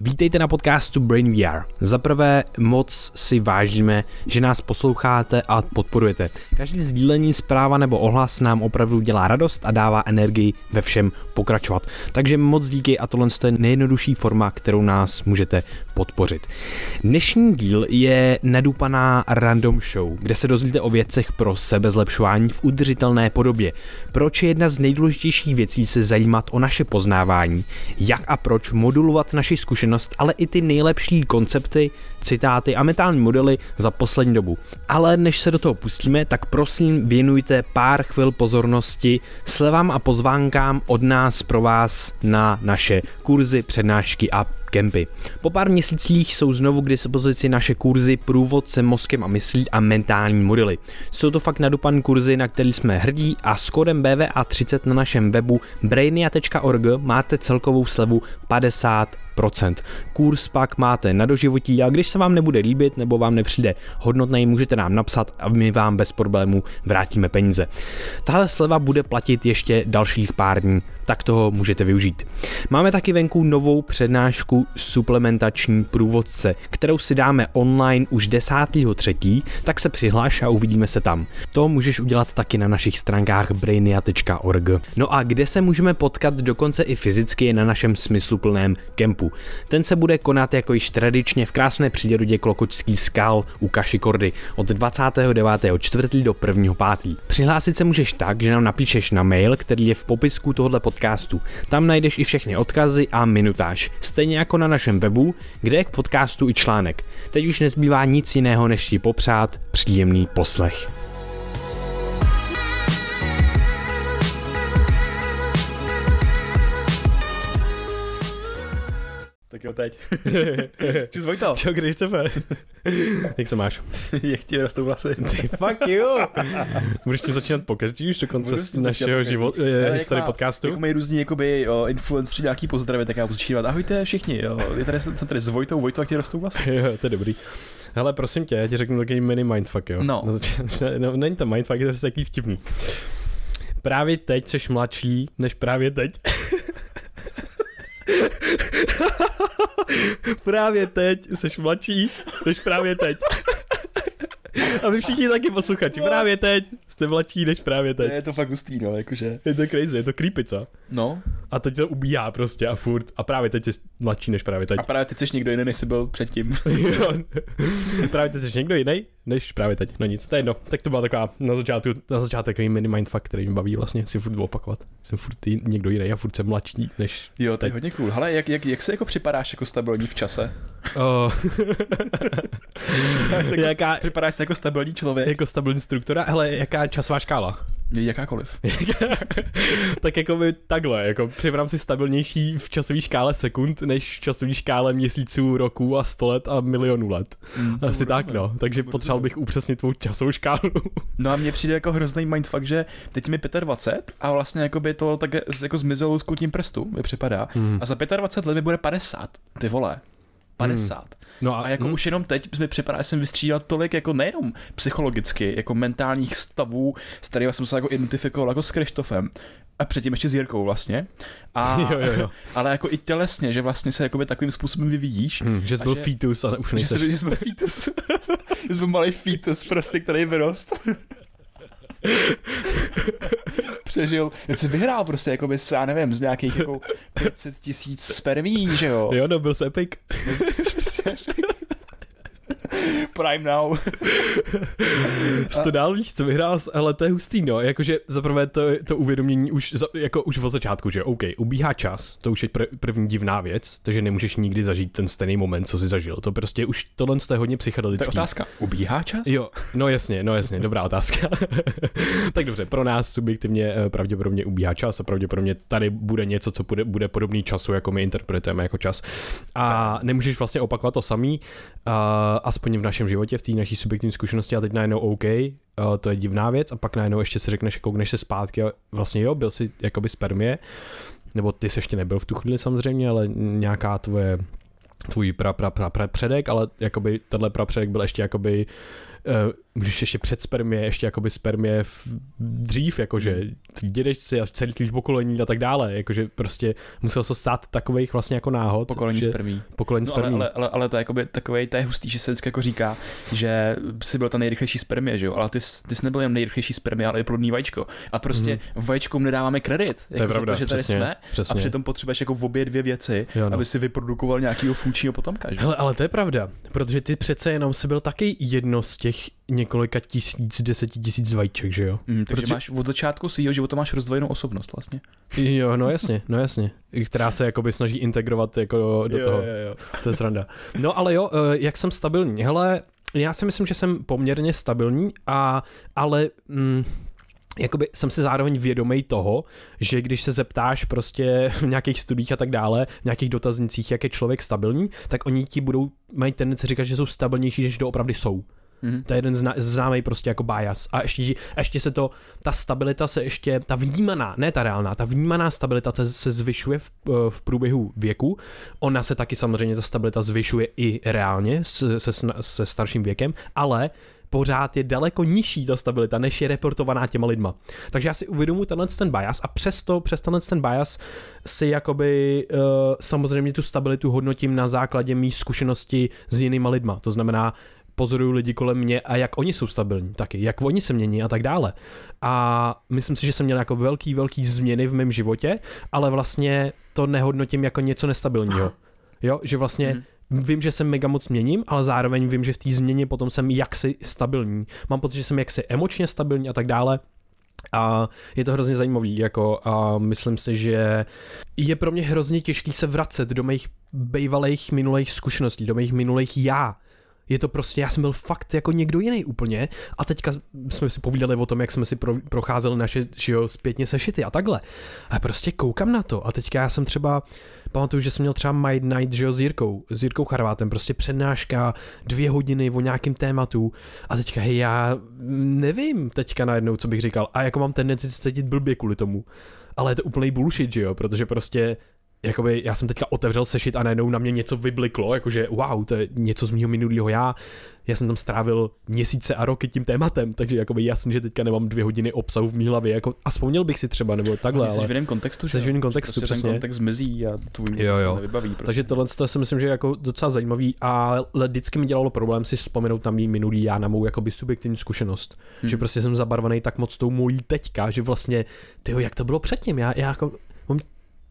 Vítejte na podcastu Brain VR. Za prvé moc si vážíme, že nás posloucháte a podporujete. Každý sdílení zpráva nebo ohlas nám opravdu dělá radost a dává energii ve všem pokračovat. Takže moc díky a tohle je nejjednodušší forma, kterou nás můžete podpořit. Dnešní díl je nedupaná random show, kde se dozvíte o věcech pro sebezlepšování v udržitelné podobě. Proč je jedna z nejdůležitějších věcí se zajímat o naše poznávání, jak a proč modulovat naši zkušenost, ale i ty nejlepší koncepty, citáty a mentální modely za poslední dobu. Ale než se do toho pustíme, tak prosím věnujte pár chvil pozornosti slevám a pozvánkám od nás pro vás na naše kurzy, přednášky a kempy. Po pár měsících jsou znovu k dispozici naše kurzy Průvodce mozkem a myslí a mentální modely. Jsou to fakt nadupané kurzy, na který jsme hrdí a s kódem BVA30 na našem webu brainia.org máte celkovou slevu 50% Kurs pak máte na doživotí a když se vám nebude líbit nebo vám nepřijde hodnotný, můžete nám napsat a my vám bez problémů vrátíme peníze. Tahle sleva bude platit ještě dalších pár dní, tak toho můžete využít. Máme taky venku novou přednášku suplementační průvodce, kterou si dáme online už 10.3., tak se přihláš a uvidíme se tam. To můžeš udělat taky na našich stránkách brainia.org. No a kde se můžeme potkat dokonce i fyzicky je na našem smysluplném kempu. Ten se bude konat jako již tradičně v krásné přírodě Klokočský skal u Kašikordy od 29.4. do 1.5. Přihlásit se můžeš tak, že nám napíšeš na mail, který je v popisku tohoto podcastu. Tam najdeš i všechny odkazy a minutáž. Stejně jako na našem webu, kde je k podcastu i článek. Teď už nezbývá nic jiného, než ti popřát příjemný poslech. Tak jo, teď. Čus Vojto. Čau, když tepe. Jak se máš? Jak ti rostou vlasy? Ty fuck you. Budeš tím začínat pokaždý už do konce našeho života, je, historie podcastu? Jak mají různí jakoby, jo, influenceri nějaký pozdravy, tak já budu začívat. Ahojte všichni, jo. Je tady, jsem tady s Vojtou, Vojto, jak ti rostou vlasy? Jo, to je dobrý. Hele, prosím tě, já ti řeknu takový mini mindfuck, jo. No. Na zač- ne, no není to mindfuck, je to takový vtipný. Právě teď jsi mladší, než právě teď. právě teď jsi mladší, než právě teď. A vy všichni taky posluchači, právě teď jste mladší než právě teď. Je to fakt hustý, no, jakože. Je to crazy, je to creepy, co? No. A teď to ubíhá prostě a furt. A právě teď jsi mladší než právě teď. A právě teď jsi někdo jiný, než jsi byl předtým. jo. právě teď jsi někdo jiný, než právě teď. No nic, to je jedno. Tak to byla taková na začátku, na začátek takový mini mindfuck, který mě baví vlastně si furt opakovat. Jsem furt tý, někdo jiný a furt jsem mladší než Jo, to je hodně cool. Hele, jak, jak, jak se jako připadáš jako stabilní v čase? Oh. Se jako, jaká, Připadáš se jako stabilní člověk? jako stabilní struktura, hele, jaká časová škála? Jakákoliv. tak jako by takhle, jako připravám si stabilnější v časové škále sekund, než v časové škále měsíců, roků a sto let a milionů let. Mm, Asi tak, no. Takže potřeboval bych upřesnit tvou časovou škálu. No a mně přijde jako hrozný mindfuck, že teď mi 25 a vlastně jako by to tak jako zmizelo lusknutím prstu, mi připadá. Hmm. A za 25 let mi bude 50, ty vole. 50. No A jako hm, už jenom teď mi připadá, že jsem vystřídal tolik jako nejenom psychologicky, jako mentálních stavů, s kterými jsem se jako identifikoval jako s Krištofem. A předtím ještě s Jirkou vlastně. A, Jo, jo, jo. Ale jako i tělesně, že vlastně se jakoby takovým způsobem vyvíjíš. Hm, že jsi A byl že- fetus, ale už Že, nejseš. jsme, že jsme fetus. že jsme malý fetus prostě, který vyrost. Přežil, jsi vyhrál prostě, jako bys, já nevím, z nějakých jako 500 tisíc spermí, že jo? Jo, no, byl jsi epic. Jsi prostě Prime now. Jsi to dál víš, co vyhrál, ale to je hustý, no, jakože zaprvé to, to uvědomění už, za, jako už od začátku, že OK, ubíhá čas, to už je pr- první divná věc, takže nemůžeš nikdy zažít ten stejný moment, co jsi zažil, to prostě už tohle je hodně To je otázka. Ubíhá čas? Jo, no jasně, no jasně, dobrá otázka. tak dobře, pro nás subjektivně eh, pravděpodobně ubíhá čas a pravděpodobně tady bude něco, co bude, bude podobný času, jako my interpretujeme jako čas. A nemůžeš vlastně opakovat to samý, uh, aspoň v našem životě, v té naší subjektivní zkušenosti a teď najednou OK, uh, to je divná věc a pak najednou ještě si řekneš, koukneš se zpátky a vlastně jo, byl jsi jakoby spermie, nebo ty jsi ještě nebyl v tu chvíli samozřejmě, ale nějaká tvoje tvůj pra, pra, pra, pra předek, ale jakoby tenhle prapředek byl ještě jakoby uh, můžeš ještě před spermie, ještě jakoby spermie v, dřív, jakože tvý dědečci a celý tvý pokolení a tak dále, jakože prostě musel se stát takových vlastně jako náhod. Pokolení že, spermí. Pokolení No, spermí. ale, ale, ale, ale to je jakoby takovej, to je hustý, že se vždycky jako říká, že jsi byl ta nejrychlejší spermie, že jo, ale ty, jsi- ty jsi nebyl jen nejrychlejší spermie, ale i plodný vajíčko. A prostě mm-hmm. vajíčkům nedáváme kredit, jako Mhm. pravda, za to, že tady přesně, jsme. přesně. A přitom potřebuješ jako v obě dvě věci, Jo, no. aby si vyprodukoval nějakého funkčního potomka, že? Hele, ale to je pravda, protože ty přece jenom jsi byl taky jedno z těch několika tisíc, deseti tisíc vajíček, že jo? Mm, takže Protože- máš od začátku svého života máš rozdvojenou osobnost vlastně. Jo, no jasně, no jasně. Která se jakoby snaží integrovat jako do toho. jo. To je sranda. No ale jo, eh, jak jsem stabilní? Hele, já si myslím, že jsem poměrně stabilní, a, ale mm, jakoby jsem si zároveň vědomý toho, že když se zeptáš prostě v nějakých studiích a tak dále, v nějakých dotaznicích, jak je člověk stabilní, tak oni ti budou, mají tendenci říkat, že jsou stabilnější, než doopravdy jsou. Mhm. To je jeden zna, známý prostě jako bias. A ještě, ještě se to, ta stabilita se ještě, ta vnímaná, ne ta reálná, ta vnímaná stabilita se, se zvyšuje v, eh, v průběhu věku. Ona se taky samozřejmě, ta stabilita zvyšuje i reálně se, se, se starším věkem, ale pořád je daleko nižší ta stabilita, než je reportovaná těma lidma. Takže já si uvědomuji tenhle ten bias a přesto, přes tenhle ten bias si jakoby uh, samozřejmě tu stabilitu hodnotím na základě mých zkušenosti s jinýma lidma. To znamená, pozoruju lidi kolem mě a jak oni jsou stabilní taky, jak oni se mění a tak dále. A myslím si, že jsem měl jako velký, velký změny v mém životě, ale vlastně to nehodnotím jako něco nestabilního. Jo, že vlastně Mhm. vím, že se mega moc měním, ale zároveň vím, že v té změně potom jsem jaksi stabilní. Mám pocit, že jsem jaksi emočně stabilní a tak dále. A je to hrozně zajímavý, jako a myslím si, že je pro mě hrozně těžký se vracet do mých bývalých minulých zkušeností, do mých minulých já. Je to prostě, já jsem byl fakt jako někdo jiný úplně. A teďka jsme si povídali o tom, jak jsme si pro, procházeli naše že zpětně sešity a takhle. A prostě koukám na to. A teďka já jsem třeba, pamatuju, že jsem měl třeba Might Night že jo, s Jirkou, s Jirkou Charvátem, prostě přednáška, dvě hodiny o nějakém tématu. A teďka hej, já nevím teďka najednou, co bych říkal. A jako mám tendenci se cítit blbě kvůli tomu. Ale je to úplný bullshit, že jo, protože prostě jakoby já jsem teďka otevřel sešit a najednou na mě něco vybliklo, jakože wow, to je něco z mého minulého já. Já jsem tam strávil měsíce a roky tím tématem, takže jakoby jasný, že teďka nemám dvě hodiny obsahu v mý hlavě, jako a vzpomněl bych si třeba, nebo takhle, Jsi v ale... jiném kontextu, Jsi že v jiném kontextu, prostě přesně. ten kontext zmizí a tvůj Jo, se jo. nevybaví. Prostě. Takže tohle to si myslím, že je jako docela zajímavý, ale vždycky mi dělalo problém si vzpomenout na mý minulý já, na mou jakoby subjektivní zkušenost. Hmm. Že prostě jsem zabarvaný tak moc tou mojí teďka, že vlastně, tyjo, jak to bylo předtím, já, já jako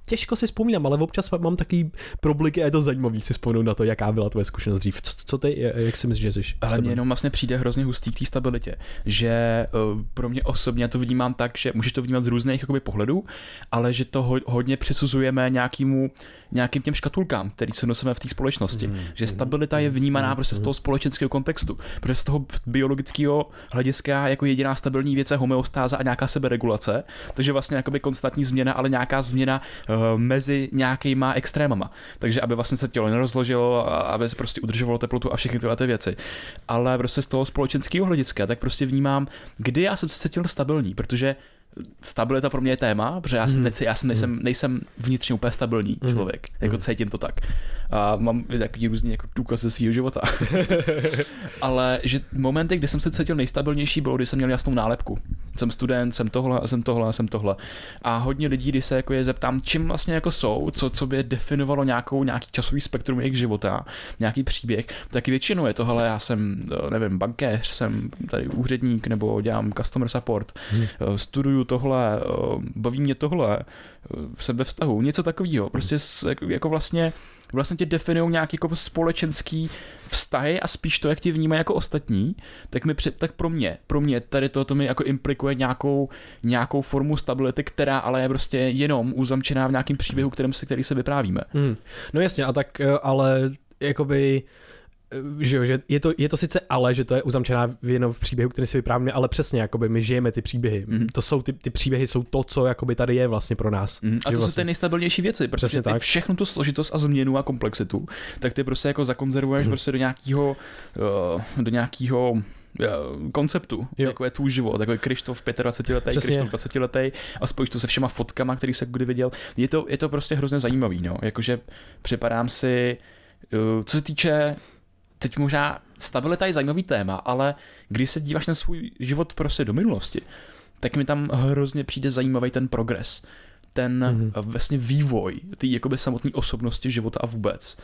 těžko si vzpomínám, ale občas mám takový probliky a je to zajímavý si vzpomenout na to, jaká byla tvoje zkušenost dřív. Co, co ty, jak si myslíš, že jsi? Ale mně jenom vlastně přijde hrozně hustý k té stabilitě, že uh, pro mě osobně já to vnímám tak, že můžeš to vnímat z různých jakoby, pohledů, ale že to ho, hodně přisuzujeme nějakýmu, nějakým těm škatulkám, který se nosíme v té společnosti. Mhm. Že stabilita je vnímaná prostě z toho společenského kontextu, protože z toho biologického hlediska jako jediná stabilní věc je homeostáza a nějaká seberegulace, takže vlastně jakoby konstantní změna, ale nějaká změna uh, mezi nějakýma extrémama. Takže aby vlastně se tělo nerozložilo, a aby se prostě udržovalo teplotu a všechny tyhle ty věci. Ale prostě z toho společenského hlediska, tak prostě vnímám, kdy já jsem se cítil stabilní, protože stabilita pro mě je téma, protože já, jsem, Mhm. neci, já jsem nejsem, nejsem vnitřně úplně stabilní Mhm. člověk, jako Mhm. cítím to tak. A mám takový různý jako důkaz ze svého života. Ale že momenty, kdy jsem se cítil nejstabilnější, bylo, když jsem měl jasnou nálepku. Jsem student, jsem tohle, jsem tohle, jsem tohle. A hodně lidí, když se jako je zeptám, čím vlastně jako jsou, co, co by definovalo nějakou, nějaký časový spektrum jejich života, nějaký příběh, tak většinou je to, hele, já jsem, nevím, bankéř, jsem tady úředník, nebo dělám customer support, Hmm. eh, studuju tohle, eh, baví mě tohle, eh, jsem ve vztahu, něco takového. Prostě jako, jako vlastně vlastně tě definují nějaký jako společenský vztahy a spíš to, jak tě vnímají jako ostatní, tak, mi při, tak pro mě, pro mě tady to, to mi jako implikuje nějakou, nějakou formu stability, která ale je prostě jenom uzamčená v nějakém příběhu, kterým se, který se vyprávíme. Hmm. No jasně, a tak eh, ale jakoby že, jo, že je, to, je to sice ale, že to je uzamčená jenom v příběhu, který si vyprávíme, ale přesně, jakoby my žijeme ty příběhy. Mhm. To jsou ty, ty příběhy jsou to, co jakoby tady je vlastně pro nás. Mm, a Že to jsou vlastně- ty nejstabilnější věci, protože Přesně ty tak. všechnu tu složitost a změnu a komplexitu, tak ty prostě jako zakonzervuješ Mhm. prostě do nějakého uh, do nějakého uh, konceptu, Jo. jako je tvůj život, jako je Krištof 25 letý. Krištof 20 letý a spojíš to se všema fotkama, který se kdy viděl. Je to, je to prostě hrozně zajímavý, no, jakože připadám si, co se týče teď možná stabilita je zajímavý téma, ale když se díváš na svůj život prostě do minulosti, tak mi tam hrozně přijde zajímavý ten progres ten mm-hmm. vlastně vývoj té jakoby samotné osobnosti života a vůbec.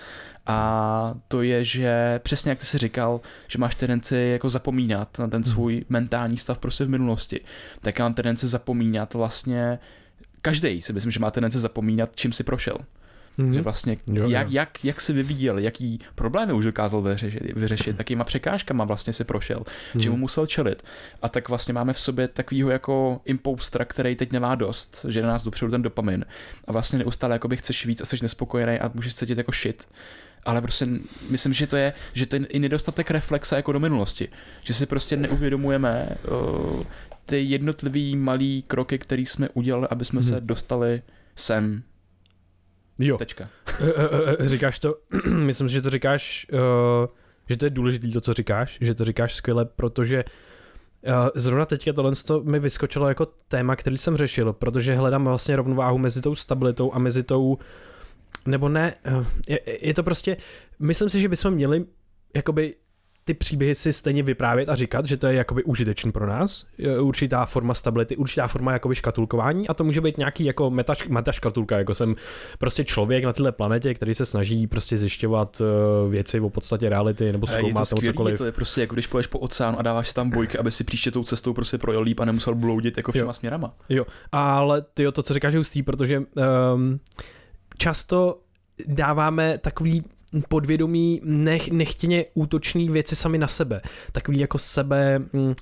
A to je, že přesně jak ty jsi říkal, že máš tendenci jako zapomínat na ten mhm. svůj mm. mentální stav prostě v minulosti, tak já mám tendenci zapomínat vlastně každý si myslím, že má tendenci zapomínat, čím si prošel. Mm-hmm. Že vlastně jo, jak, jo. Jak, jak si vyvíjel, jaký problémy už dokázal vyřešit, vyřešit jakýma překážkama vlastně si prošel, mm-hmm. čemu musel čelit. A tak vlastně máme v sobě takovýho jako impostra, který teď nemá dost, že na nás dopředu ten dopamin. A vlastně neustále jako chceš víc a jsi nespokojený a můžeš cítit jako shit ale prostě myslím, že to je, že to je i nedostatek reflexe jako do minulosti. Že si prostě neuvědomujeme uh, ty jednotlivý malý kroky, které jsme udělali, aby jsme hmm. se dostali sem. Jo. Tečka. Eh, eh, říkáš to, myslím si, že to říkáš, že to je důležité to, co říkáš, že to říkáš skvěle, protože zrovna teďka tohle mi vyskočilo jako téma, který jsem řešil, protože hledám vlastně rovnováhu mezi tou stabilitou a mezi tou nebo ne, eh, je, je to prostě, myslím si, že bychom měli jakoby ty příběhy si stejně vyprávět a říkat, že to je jakoby užitečný pro nás, určitá forma stability, určitá forma jakoby škatulkování a to může být nějaký jako meta, meta škatulka, jako jsem prostě člověk na této planetě, který se snaží prostě zjišťovat uh, věci o podstatě reality nebo zkoumat nebo cokoliv. To je prostě jako když půjdeš po oceánu a dáváš si tam bojky, aby si příště tou cestou prostě projel líp a nemusel bloudit jako všema jo. směrama. Jo, ale ty to, co říkáš, je hustý, protože um, často dáváme takový podvědomí nech, nechtěně útočný věci sami na sebe. Takový jako sebe, mm,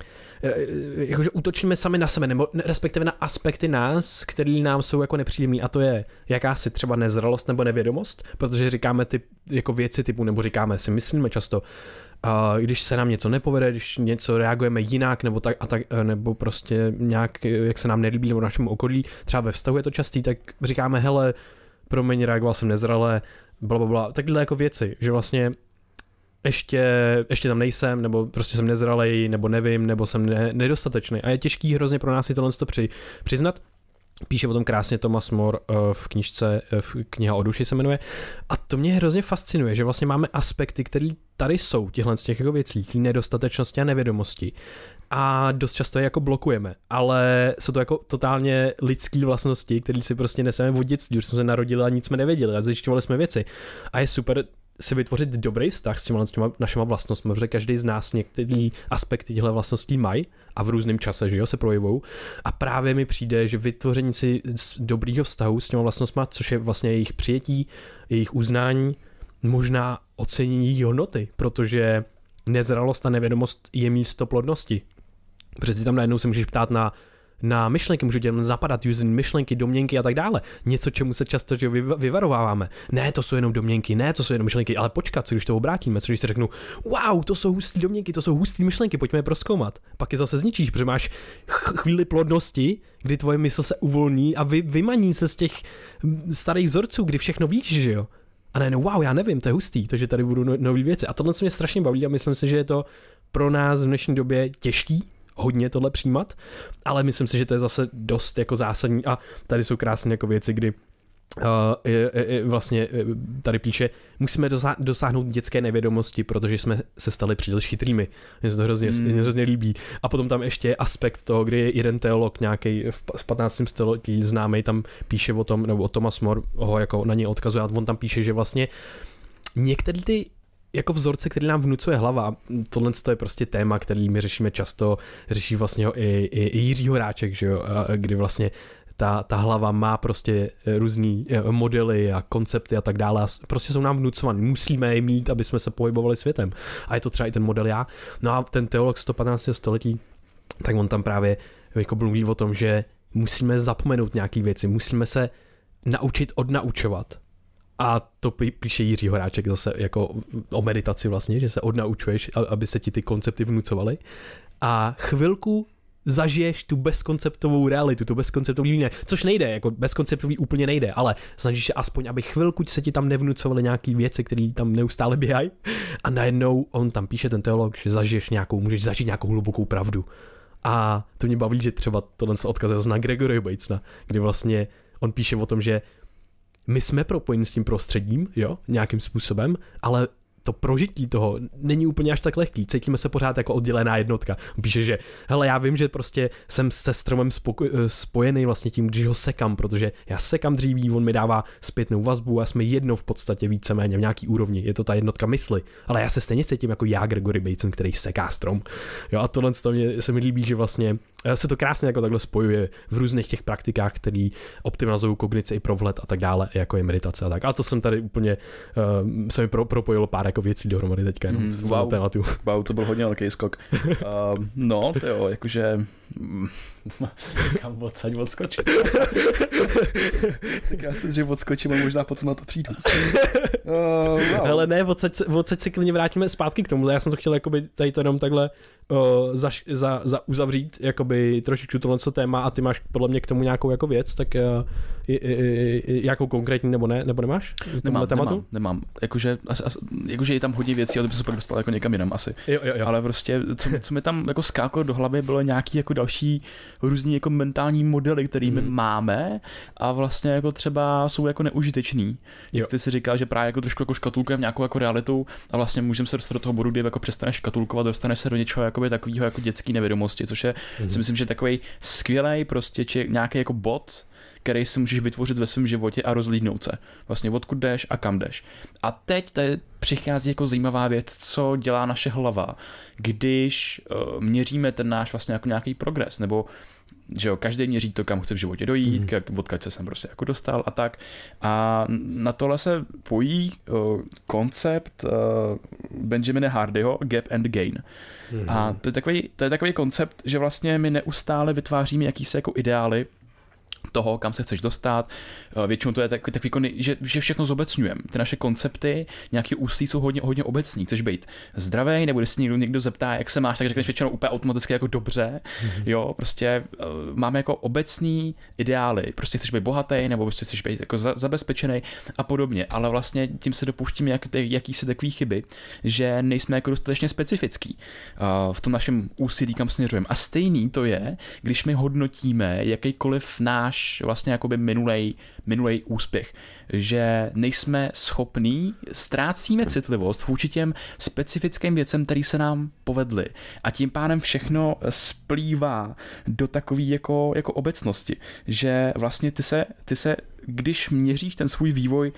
e, e, jakože útočíme sami na sebe, nebo respektive na aspekty nás, který nám jsou jako nepříjemný a to je jakási třeba nezralost nebo nevědomost, protože říkáme ty jako věci typu, nebo říkáme si, myslíme často, a když se nám něco nepovede, když něco reagujeme jinak, nebo tak a tak, e, nebo prostě nějak, jak se nám nelíbí, nebo našemu okolí, třeba ve vztahu je to častý, tak říkáme, hele, promiň, reagoval jsem nezrale, bla, bla, bla, takhle jako věci, že vlastně ještě, ještě tam nejsem, nebo prostě jsem nezralej, nebo nevím, nebo jsem ne, nedostatečný. A je těžký hrozně pro nás si tohle to při, přiznat. Píše o tom krásně Thomas More uh, v knižce, uh, v kniha o duši se jmenuje. A to mě hrozně fascinuje, že vlastně máme aspekty, které tady jsou, těchhle z těch jako věcí, té nedostatečnosti a nevědomosti a dost často je jako blokujeme, ale jsou to jako totálně lidské vlastnosti, které si prostě neseme od dětství, už jsme se narodili a nic jsme nevěděli a zjišťovali jsme věci. A je super si vytvořit dobrý vztah s těma, s těma našima vlastnostmi, protože každý z nás některý aspekty těchto vlastností mají a v různém čase, že jo, se projevují. A právě mi přijde, že vytvoření si dobrýho vztahu s těma vlastnostmi, což je vlastně jejich přijetí, jejich uznání, možná ocenění hodnoty, protože nezralost a nevědomost je místo plodnosti. Protože ty tam najednou se můžeš ptát na na myšlenky, můžu tě zapadat různé myšlenky, domněnky a tak dále. Něco, čemu se často že vyvarováváme. Ne, to jsou jenom domněnky, ne, to jsou jenom myšlenky, ale počkat, co když to obrátíme, co když ti řeknu, wow, to jsou husté domněnky, to jsou husté myšlenky, pojďme je proskoumat. Pak je zase zničíš, protože máš chvíli plodnosti, kdy tvoje mysl se uvolní a vy, vymaní se z těch starých vzorců, kdy všechno víš, že jo. A ne, no wow, já nevím, to je hustý, to, že tady budou no, nové věci. A tohle se mě strašně baví a myslím si, že je to pro nás v dnešní době těžký, hodně tohle přijímat, ale myslím si, že to je zase dost jako zásadní a tady jsou krásné jako věci, kdy Uh, je, je, vlastně tady píše, musíme dosáhnout dětské nevědomosti, protože jsme se stali příliš chytrými. Mně se to hrozně, mm. hrozně líbí. A potom tam ještě je aspekt toho, kdy jeden teolog nějaký v 15. století známý tam píše o tom, nebo o Thomas More ho jako na něj odkazuje a on tam píše, že vlastně některé ty jako vzorce, který nám vnucuje hlava. Tohle je prostě téma, který my řešíme často, řeší vlastně ho i, i, i Jiří Horáček, že jo, kdy vlastně ta, ta hlava má prostě různý eh, modely a koncepty a tak dále a prostě jsou nám vnucované. Musíme je mít, aby jsme se pohybovali světem. A je to třeba i ten model já. No a ten teolog 115. století, tak on tam právě jako mluví o tom, že musíme zapomenout nějaké věci, musíme se naučit odnaučovat. A to píše Jiří Horáček zase jako o meditaci vlastně, že se odnaučuješ, aby se ti ty koncepty vnucovaly. A chvilku zažiješ tu bezkonceptovou realitu, tu bezkonceptovou ne, což nejde, jako bezkonceptový úplně nejde, ale snažíš se aspoň, aby chvilku se ti tam nevnucovaly nějaké věci, které tam neustále běhají a najednou on tam píše ten teolog, že zažiješ nějakou, můžeš zažít nějakou hlubokou pravdu. A to mě baví, že třeba tohle se odkazuje na Gregory Batesna, kdy vlastně on píše o tom, že my jsme propojeni s tím prostředím, jo, nějakým způsobem, ale to prožití toho není úplně až tak lehký. Cítíme se pořád jako oddělená jednotka. Píše, že hele, já vím, že prostě jsem se stromem spoko- eh, spojený vlastně tím, když ho sekám, protože já sekám dříví, on mi dává zpětnou vazbu a jsme jedno v podstatě víceméně v nějaký úrovni. Je to ta jednotka mysli. Ale já se stejně cítím jako já, Gregory Bateson, který seká strom. Jo, a tohle se mi líbí, že vlastně se to krásně jako takhle spojuje v různých těch praktikách, které optimalizují kognici i pro vlet a tak dále, jako je meditace a tak. A to jsem tady úplně, uh, se mi pro, propojilo pár jako věcí dohromady teďka jenom mm, wow. tématu. Wow, to byl hodně velký skok. uh, no, to jo, jakože kam odsaď odskočit. tak já si dřív odskočím a možná potom na to přijdu. Uh, wow. Hele ne, odsaď, odsaď se klidně vrátíme zpátky k tomu, já jsem to chtěl jakoby tady to jenom takhle uh, za, za, za, uzavřít jakoby trošičku tohle téma a ty máš podle mě k tomu nějakou jako věc, tak uh, i, i, i, jakou konkrétní nebo ne, nebo nemáš? Nemám, tématu? nemám, nemám. Jakože, as, as, jakože je tam hodně věcí, ale by se pak dostal jako někam jinam asi. Jo, jo, jo. Ale prostě, co, co mi tam jako skákalo do hlavy, bylo nějaký jako další různý jako mentální modely, který my mm. máme a vlastně jako třeba jsou jako neužitečný. Jo. ty si říkal, že právě jako trošku jako škatulkujeme nějakou jako realitu a vlastně můžeme se dostat do toho bodu, kdy jako přestaneš škatulkovat, dostaneš se do něčeho jakoby takového jako dětský nevědomosti, což je mm. si myslím, že takový skvělý prostě či nějaký jako bod, který si můžeš vytvořit ve svém životě a rozlídnout se. Vlastně odkud jdeš a kam jdeš. A teď tady přichází jako zajímavá věc, co dělá naše hlava, když uh, měříme ten náš vlastně jako nějaký progres, nebo že jo, každý měří to, kam chce v životě dojít, mm. odkud se sem prostě jako dostal a tak. A na tohle se pojí uh, koncept uh, Benjamina Hardyho Gap and Gain. Mm. A to je, takový, to je takový koncept, že vlastně my neustále vytváříme jakýsi jako ideály, toho, kam se chceš dostat. Eh, většinou to je takový, takový že, že všechno zobecňujeme. Ty naše koncepty, nějaké ústy jsou hodně, hodně obecní. Chceš být zdravý, nebo když se někdo, někdo zeptá, jak se máš, tak řekneš většinou úplně automaticky jako dobře. Mm-hmm. Jo, prostě uh, máme jako obecný ideály. Prostě chceš být bohatý, nebo prostě chceš být jako za, zabezpečený a podobně. Ale vlastně tím se dopouštíme jak, jakýsi takový chyby, že nejsme jako dostatečně specifický uh, v tom našem úsilí, kam směřujeme. A stejný to je, když my hodnotíme jakýkoliv náš náš vlastně jakoby minulej, minulej úspěch, že nejsme schopní, ztrácíme citlivost vůči těm specifickým věcem, který se nám povedly. A tím pádem všechno splývá do takové jako, jako obecnosti, že vlastně ty se, ty se, když měříš ten svůj vývoj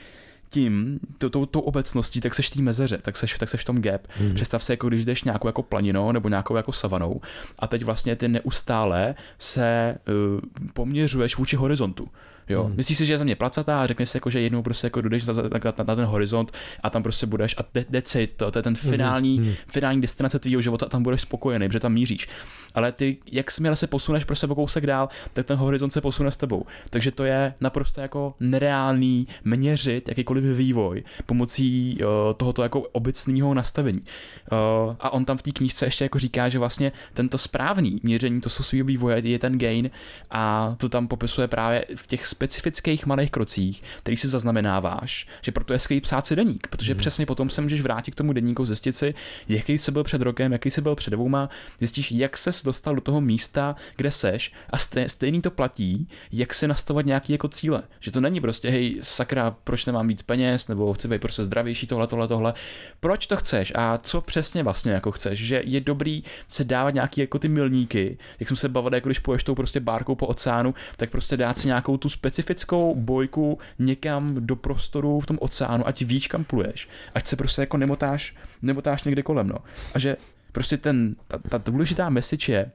tím, tou, tou, tou obecností, tak seš v té mezeře, tak seš, tak seš v tom gap. Hmm. Představ si, jako když jdeš nějakou jako planinou nebo nějakou jako savanou a teď vlastně ty neustále se uh, poměřuješ vůči horizontu. Jo. Hmm. Myslíš si, že je země placatá a řekneš si, jako, že jednou prostě jako jdeš na, na, na, na, ten horizont a tam prostě budeš a that's it, to, to je ten hmm. finální, hmm. finální destinace tvýho života a tam budeš spokojený, protože tam míříš. Ale ty, jak směle se posuneš prostě o kousek dál, tak ten horizont se posune s tebou. Takže to je naprosto jako nereálný měřit jakýkoliv vývoj pomocí uh, tohoto jako obecného nastavení. Uh, a on tam v té knížce ještě jako říká, že vlastně tento správný měření to svého vývoje je ten gain a to tam popisuje právě v těch specifických malých krocích, který si zaznamenáváš, že proto je skvělý psát si deník, protože hmm. přesně potom se můžeš vrátit k tomu deníku, zjistit si, jaký jsi byl před rokem, jaký jsi byl před dvouma, zjistíš, jak se dostal do toho místa, kde seš a stejný to platí, jak si nastavovat nějaký jako cíle. Že to není prostě, hej, sakra, proč nemám víc peněz, nebo chci být prostě zdravější, tohle, tohle, tohle. Proč to chceš a co přesně vlastně jako chceš? Že je dobrý se dávat nějaký jako ty milníky, jak jsme se bavili, jako když poješ tou prostě bárkou po oceánu, tak prostě dát si nějakou tu specifickou bojku někam do prostoru v tom oceánu, ať víš, kam pluješ, ať se prostě jako nemotáš, nemotáš někde kolem, no. A že prostě ten, ta, ta důležitá message je,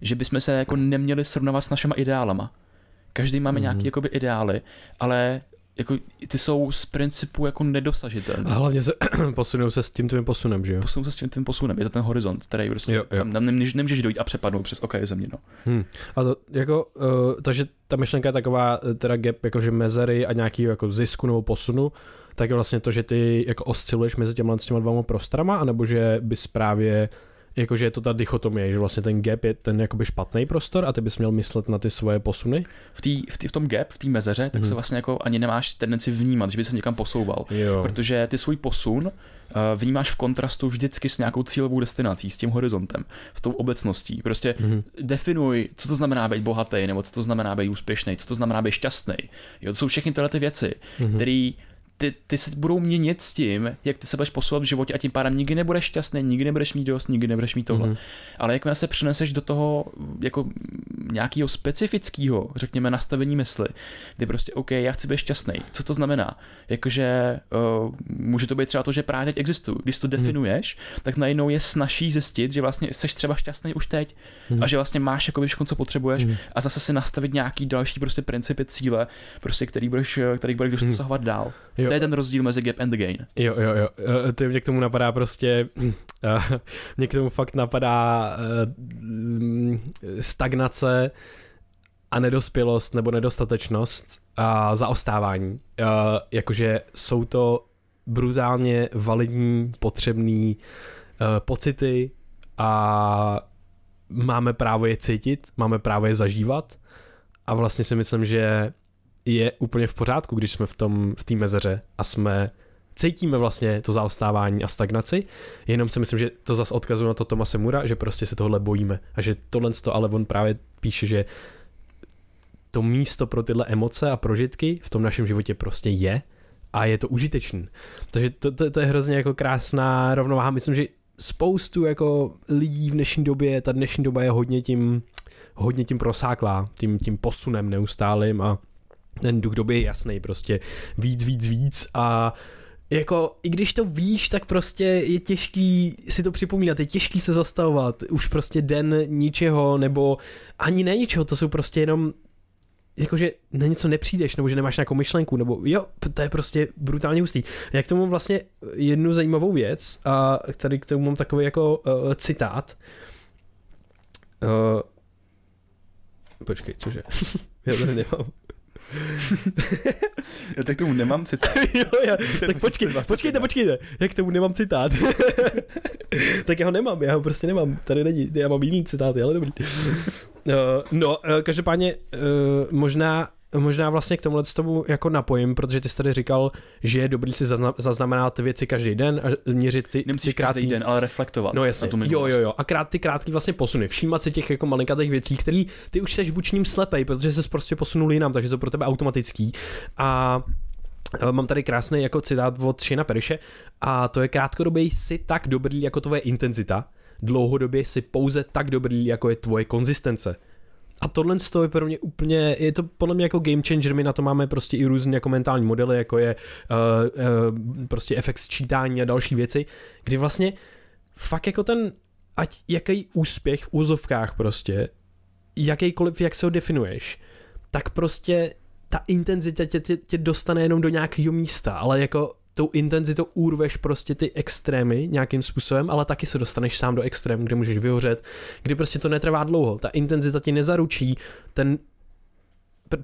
že bychom se jako neměli srovnávat s našimi ideálama. Každý máme mm. nějaké jakoby ideály, ale jako ty jsou z principu jako nedosažitelné. A hlavně se posunou se s tím tvým posunem, že jo? Posunou se s tím tvým posunem, je to ten horizont, který prostě jo, jo. tam, nemůžeš, nemůžeš dojít a přepadnout přes okraj země, no. Hmm. A to jako, uh, takže ta myšlenka je taková, eh, teda gap, jakože mezery a nějaký jako zisku nebo posunu, tak je vlastně to, že ty jako osciluješ mezi těma, těma dvěma prostorama, anebo že bys právě jakože je to ta dichotomie, že vlastně ten gap je ten jakoby špatný prostor a ty bys měl myslet na ty svoje posuny? V, tý, v, tý, v tom gap, v té mezeře, tak hmm. se vlastně jako ani nemáš tendenci vnímat, že by se někam posouval. Jo. Protože ty svůj posun uh, vnímáš v kontrastu vždycky s nějakou cílovou destinací, s tím horizontem, s tou obecností. Prostě hmm. definuj, co to znamená být bohatý, nebo co to znamená být úspěšný, co to znamená být šťastný. Jo, to jsou všechny tyhle ty věci, hmm. které ty, ty se budou měnit s tím, jak ty se budeš posouvat v životě a tím pádem nikdy nebudeš šťastný, nikdy nebudeš mít dost, nikdy nebudeš mít tohle. Mm-hmm. Ale jakmile se přeneseš do toho jako nějakého specifického, řekněme, nastavení mysli, kdy prostě, OK, já chci být šťastný. Co to znamená? Jakože uh, může to být třeba to, že právě teď existuju. Když to mhm. definuješ, mm-hmm. tak najednou je snažší zjistit, že vlastně jsi třeba šťastný už teď mm-hmm. a že vlastně máš jako všechno, co potřebuješ mm-hmm. a zase si nastavit nějaký další prostě principy, cíle, prostě který budeš, který budeš mm-hmm. dosahovat dál. Jo. To je ten rozdíl mezi gap and the gain. Jo, jo, jo. Eh, to mě k tomu napadá prostě, uh, mě k tomu fakt napadá uh, stagnace a nedospělost nebo nedostatečnost a zaostávání. Jakože jsou to brutálně validní, potřebný pocity a máme právo je cítit, máme právo je zažívat a vlastně si myslím, že je úplně v pořádku, když jsme v tom v té mezeře a jsme cítíme vlastně to zaostávání a stagnaci, jenom si myslím, že to zase odkazuje na to Tomase Mura, že prostě se tohle bojíme a že tohle to, ale on právě píše, že to místo pro tyhle emoce a prožitky v tom našem životě prostě je a je to užitečný. Takže to, to, to je hrozně jako krásná rovnováha. Myslím, že spoustu jako lidí v dnešní době, ta dnešní doba je hodně tím, hodně tím prosáklá, tím, tím posunem neustálým a ten duch doby je jasný, prostě víc, víc, víc a jako, i když to víš, tak prostě je těžký si to připomínat, je těžký se zastavovat, už prostě den ničeho, nebo ani ne ničeho, to jsou prostě jenom jakože na něco nepřijdeš, nebo že nemáš nějakou myšlenku, nebo jo, to je prostě brutálně hustý. Já k tomu vlastně jednu zajímavou věc, a tady k tomu mám takový jako uh, citát. Uh, počkej, cože? Já tady nemám. já tak tomu nemám citát. jo, já, tak počkej, počkejte, počkejte, jak tomu nemám citát. tak já ho nemám, já ho prostě nemám, tady není, já mám jiný citáty, ale dobrý. Uh, no, uh, každopádně uh, možná možná vlastně k tomuhle tomu jako napojím, protože ty jsi tady říkal, že je dobrý si zaznamenat věci každý den a měřit ty, Nemusíš ty krátký... každý den, ale reflektovat. No jasně, jo, jo, jo. A krát, ty krátký vlastně posuny. Všímat si těch jako malinkatých věcí, které ty už jsi vůči ním slepej, protože jsi prostě posunul jinam, takže to pro tebe automatický. A Mám tady krásný jako citát od Shina Periše a to je krátkodobě si tak dobrý jako tvoje intenzita, dlouhodobě si pouze tak dobrý jako je tvoje konzistence. A tohle je pro mě úplně, je to podle mě jako game changer, my na to máme prostě i různé jako mentální modely, jako je uh, uh, prostě efekt sčítání a další věci, kdy vlastně fakt jako ten, ať jaký úspěch v úzovkách prostě, jakýkoliv, jak se ho definuješ, tak prostě ta intenzita tě, tě, tě dostane jenom do nějakého místa, ale jako tou intenzitou urveš prostě ty extrémy nějakým způsobem, ale taky se dostaneš sám do extrému, kde můžeš vyhořet, kdy prostě to netrvá dlouho. Ta intenzita ti nezaručí ten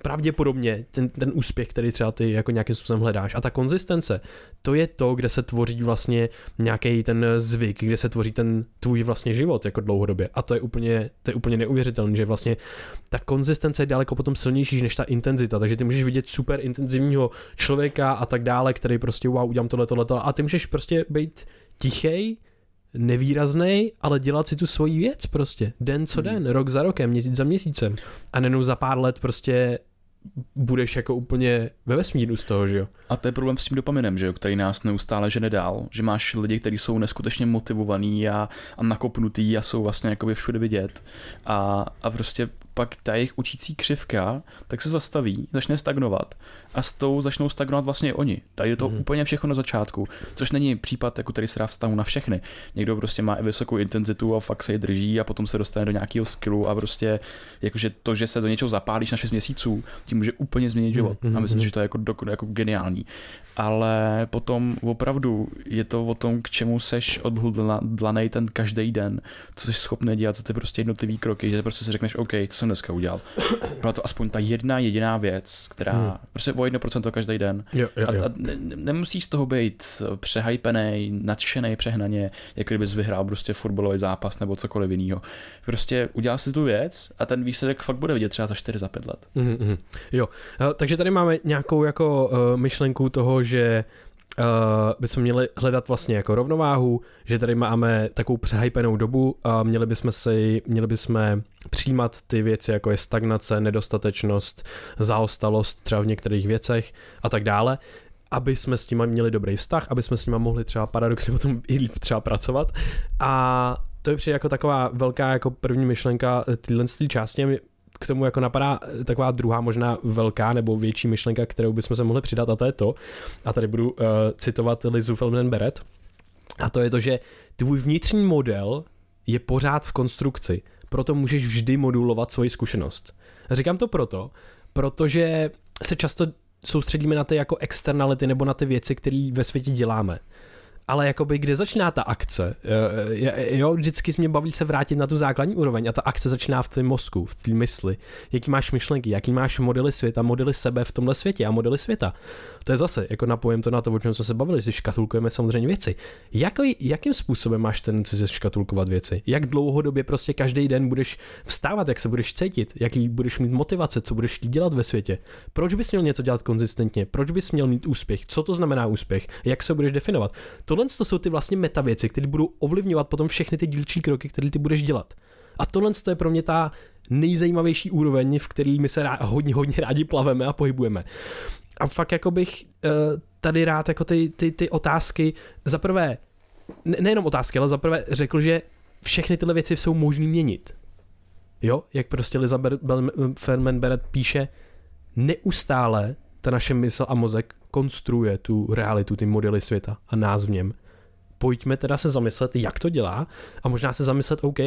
pravděpodobně ten, ten úspěch, který třeba ty jako nějakým způsobem hledáš. A ta konzistence, to je to, kde se tvoří vlastně nějaký ten zvyk, kde se tvoří ten tvůj vlastně život jako dlouhodobě. A to je úplně, to je úplně neuvěřitelné, že vlastně ta konzistence je daleko potom silnější než ta intenzita. Takže ty můžeš vidět super intenzivního člověka a tak dále, který prostě wow, udělám tohle, tohle, tohle. A ty můžeš prostě být tichý, nevýrazný, ale dělat si tu svoji věc prostě. Den co hmm. den, rok za rokem, měsíc za měsícem. A nenou za pár let prostě budeš jako úplně ve vesmíru z toho, že jo. A to je problém s tím dopaminem, že jo, který nás neustále žene dál, že máš lidi, kteří jsou neskutečně motivovaní a, a nakopnutý a jsou vlastně jakoby všude vidět a, a prostě pak ta jejich učící křivka tak se zastaví, začne stagnovat a s tou začnou stagnovat vlastně oni. Dají to mm-hmm. úplně všechno na začátku, což není případ, jako který se dá vztahu na všechny. Někdo prostě má i vysokou intenzitu a fakt se ji drží a potom se dostane do nějakého skillu a prostě jakože to, že se do něčeho zapálíš na 6 měsíců, tím může úplně změnit život. Mm-hmm. A myslím, mhm. že to je jako, jako geniální ale potom opravdu je to o tom, k čemu seš odhodlaný ten každý den, co jsi schopný dělat za ty prostě jednotlivý kroky, že prostě si řekneš, OK, co jsem dneska udělal. Byla to aspoň ta jedna jediná věc, která hmm. prostě o 1% každý den. Jo, jo, jo. A, a ne, nemusíš z toho být přehypený, nadšený, přehnaně, jako kdybys vyhrál prostě fotbalový zápas nebo cokoliv jiného. Prostě udělal si tu věc a ten výsledek fakt bude vidět třeba za 4 za 5 let. Mm-hmm. Jo, takže tady máme nějakou jako uh, myšlenku toho, že uh, bychom měli hledat vlastně jako rovnováhu, že tady máme takovou přehypenou dobu a měli bychom si, měli bychom přijímat ty věci, jako je stagnace, nedostatečnost, zaostalost třeba v některých věcech a tak dále aby jsme s nimi měli dobrý vztah, aby jsme s nimi mohli třeba paradoxně potom i líp třeba pracovat. A to je přijde jako taková velká jako první myšlenka téhle části. K tomu jako napadá taková druhá možná velká nebo větší myšlenka, kterou bychom se mohli přidat a to je to, a tady budu uh, citovat Lizu Feldman Beret, a to je to, že tvůj vnitřní model je pořád v konstrukci, proto můžeš vždy modulovat svoji zkušenost. Říkám to proto, protože se často soustředíme na ty jako externality nebo na ty věci, které ve světě děláme ale jakoby kde začíná ta akce? Jo, vždycky mě baví se vrátit na tu základní úroveň a ta akce začíná v tvém mozku, v té mysli. Jaký máš myšlenky, jaký máš modely světa, modely sebe v tomhle světě a modely světa. To je zase, jako napojem to na to, o čem jsme se bavili, že škatulkujeme samozřejmě věci. Jaký, jakým způsobem máš tendenci se škatulkovat věci? Jak dlouhodobě prostě každý den budeš vstávat, jak se budeš cítit, jaký budeš mít motivace, co budeš dělat ve světě? Proč bys měl něco dělat konzistentně? Proč bys měl mít úspěch? Co to znamená úspěch? Jak se budeš definovat? Tohle to jsou ty vlastně meta věci, které budou ovlivňovat potom všechny ty dílčí kroky, které ty budeš dělat. A tohle je pro mě ta nejzajímavější úroveň, v který my se rá, hodně, hodně rádi plaveme a pohybujeme. A fakt jako bych uh, tady rád jako ty, ty, ty otázky, za prvé, ne, nejenom otázky, ale za prvé řekl, že všechny tyhle věci jsou možné měnit. Jo, jak prostě Liza Ferman Beret píše, neustále ta naše mysl a mozek konstruuje tu realitu, ty modely světa a nás v něm. Pojďme teda se zamyslet, jak to dělá a možná se zamyslet, OK,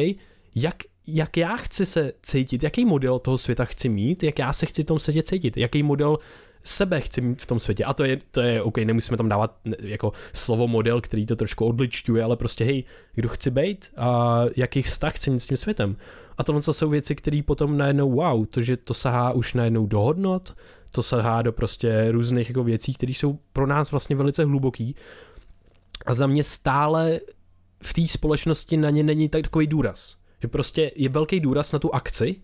jak, jak já chci se cítit, jaký model toho světa chci mít, jak já se chci v tom světě cítit, jaký model sebe chci mít v tom světě. A to je, to je OK, nemusíme tam dávat jako slovo model, který to trošku odličťuje, ale prostě hej, kdo chci být a jaký vztah chci mít s tím světem. A tohle jsou věci, které potom najednou wow, to, že to sahá už najednou do hodnot, to sahá do prostě různých jako věcí, které jsou pro nás vlastně velice hluboký. A za mě stále v té společnosti na ně není tak takový důraz. Že prostě je velký důraz na tu akci,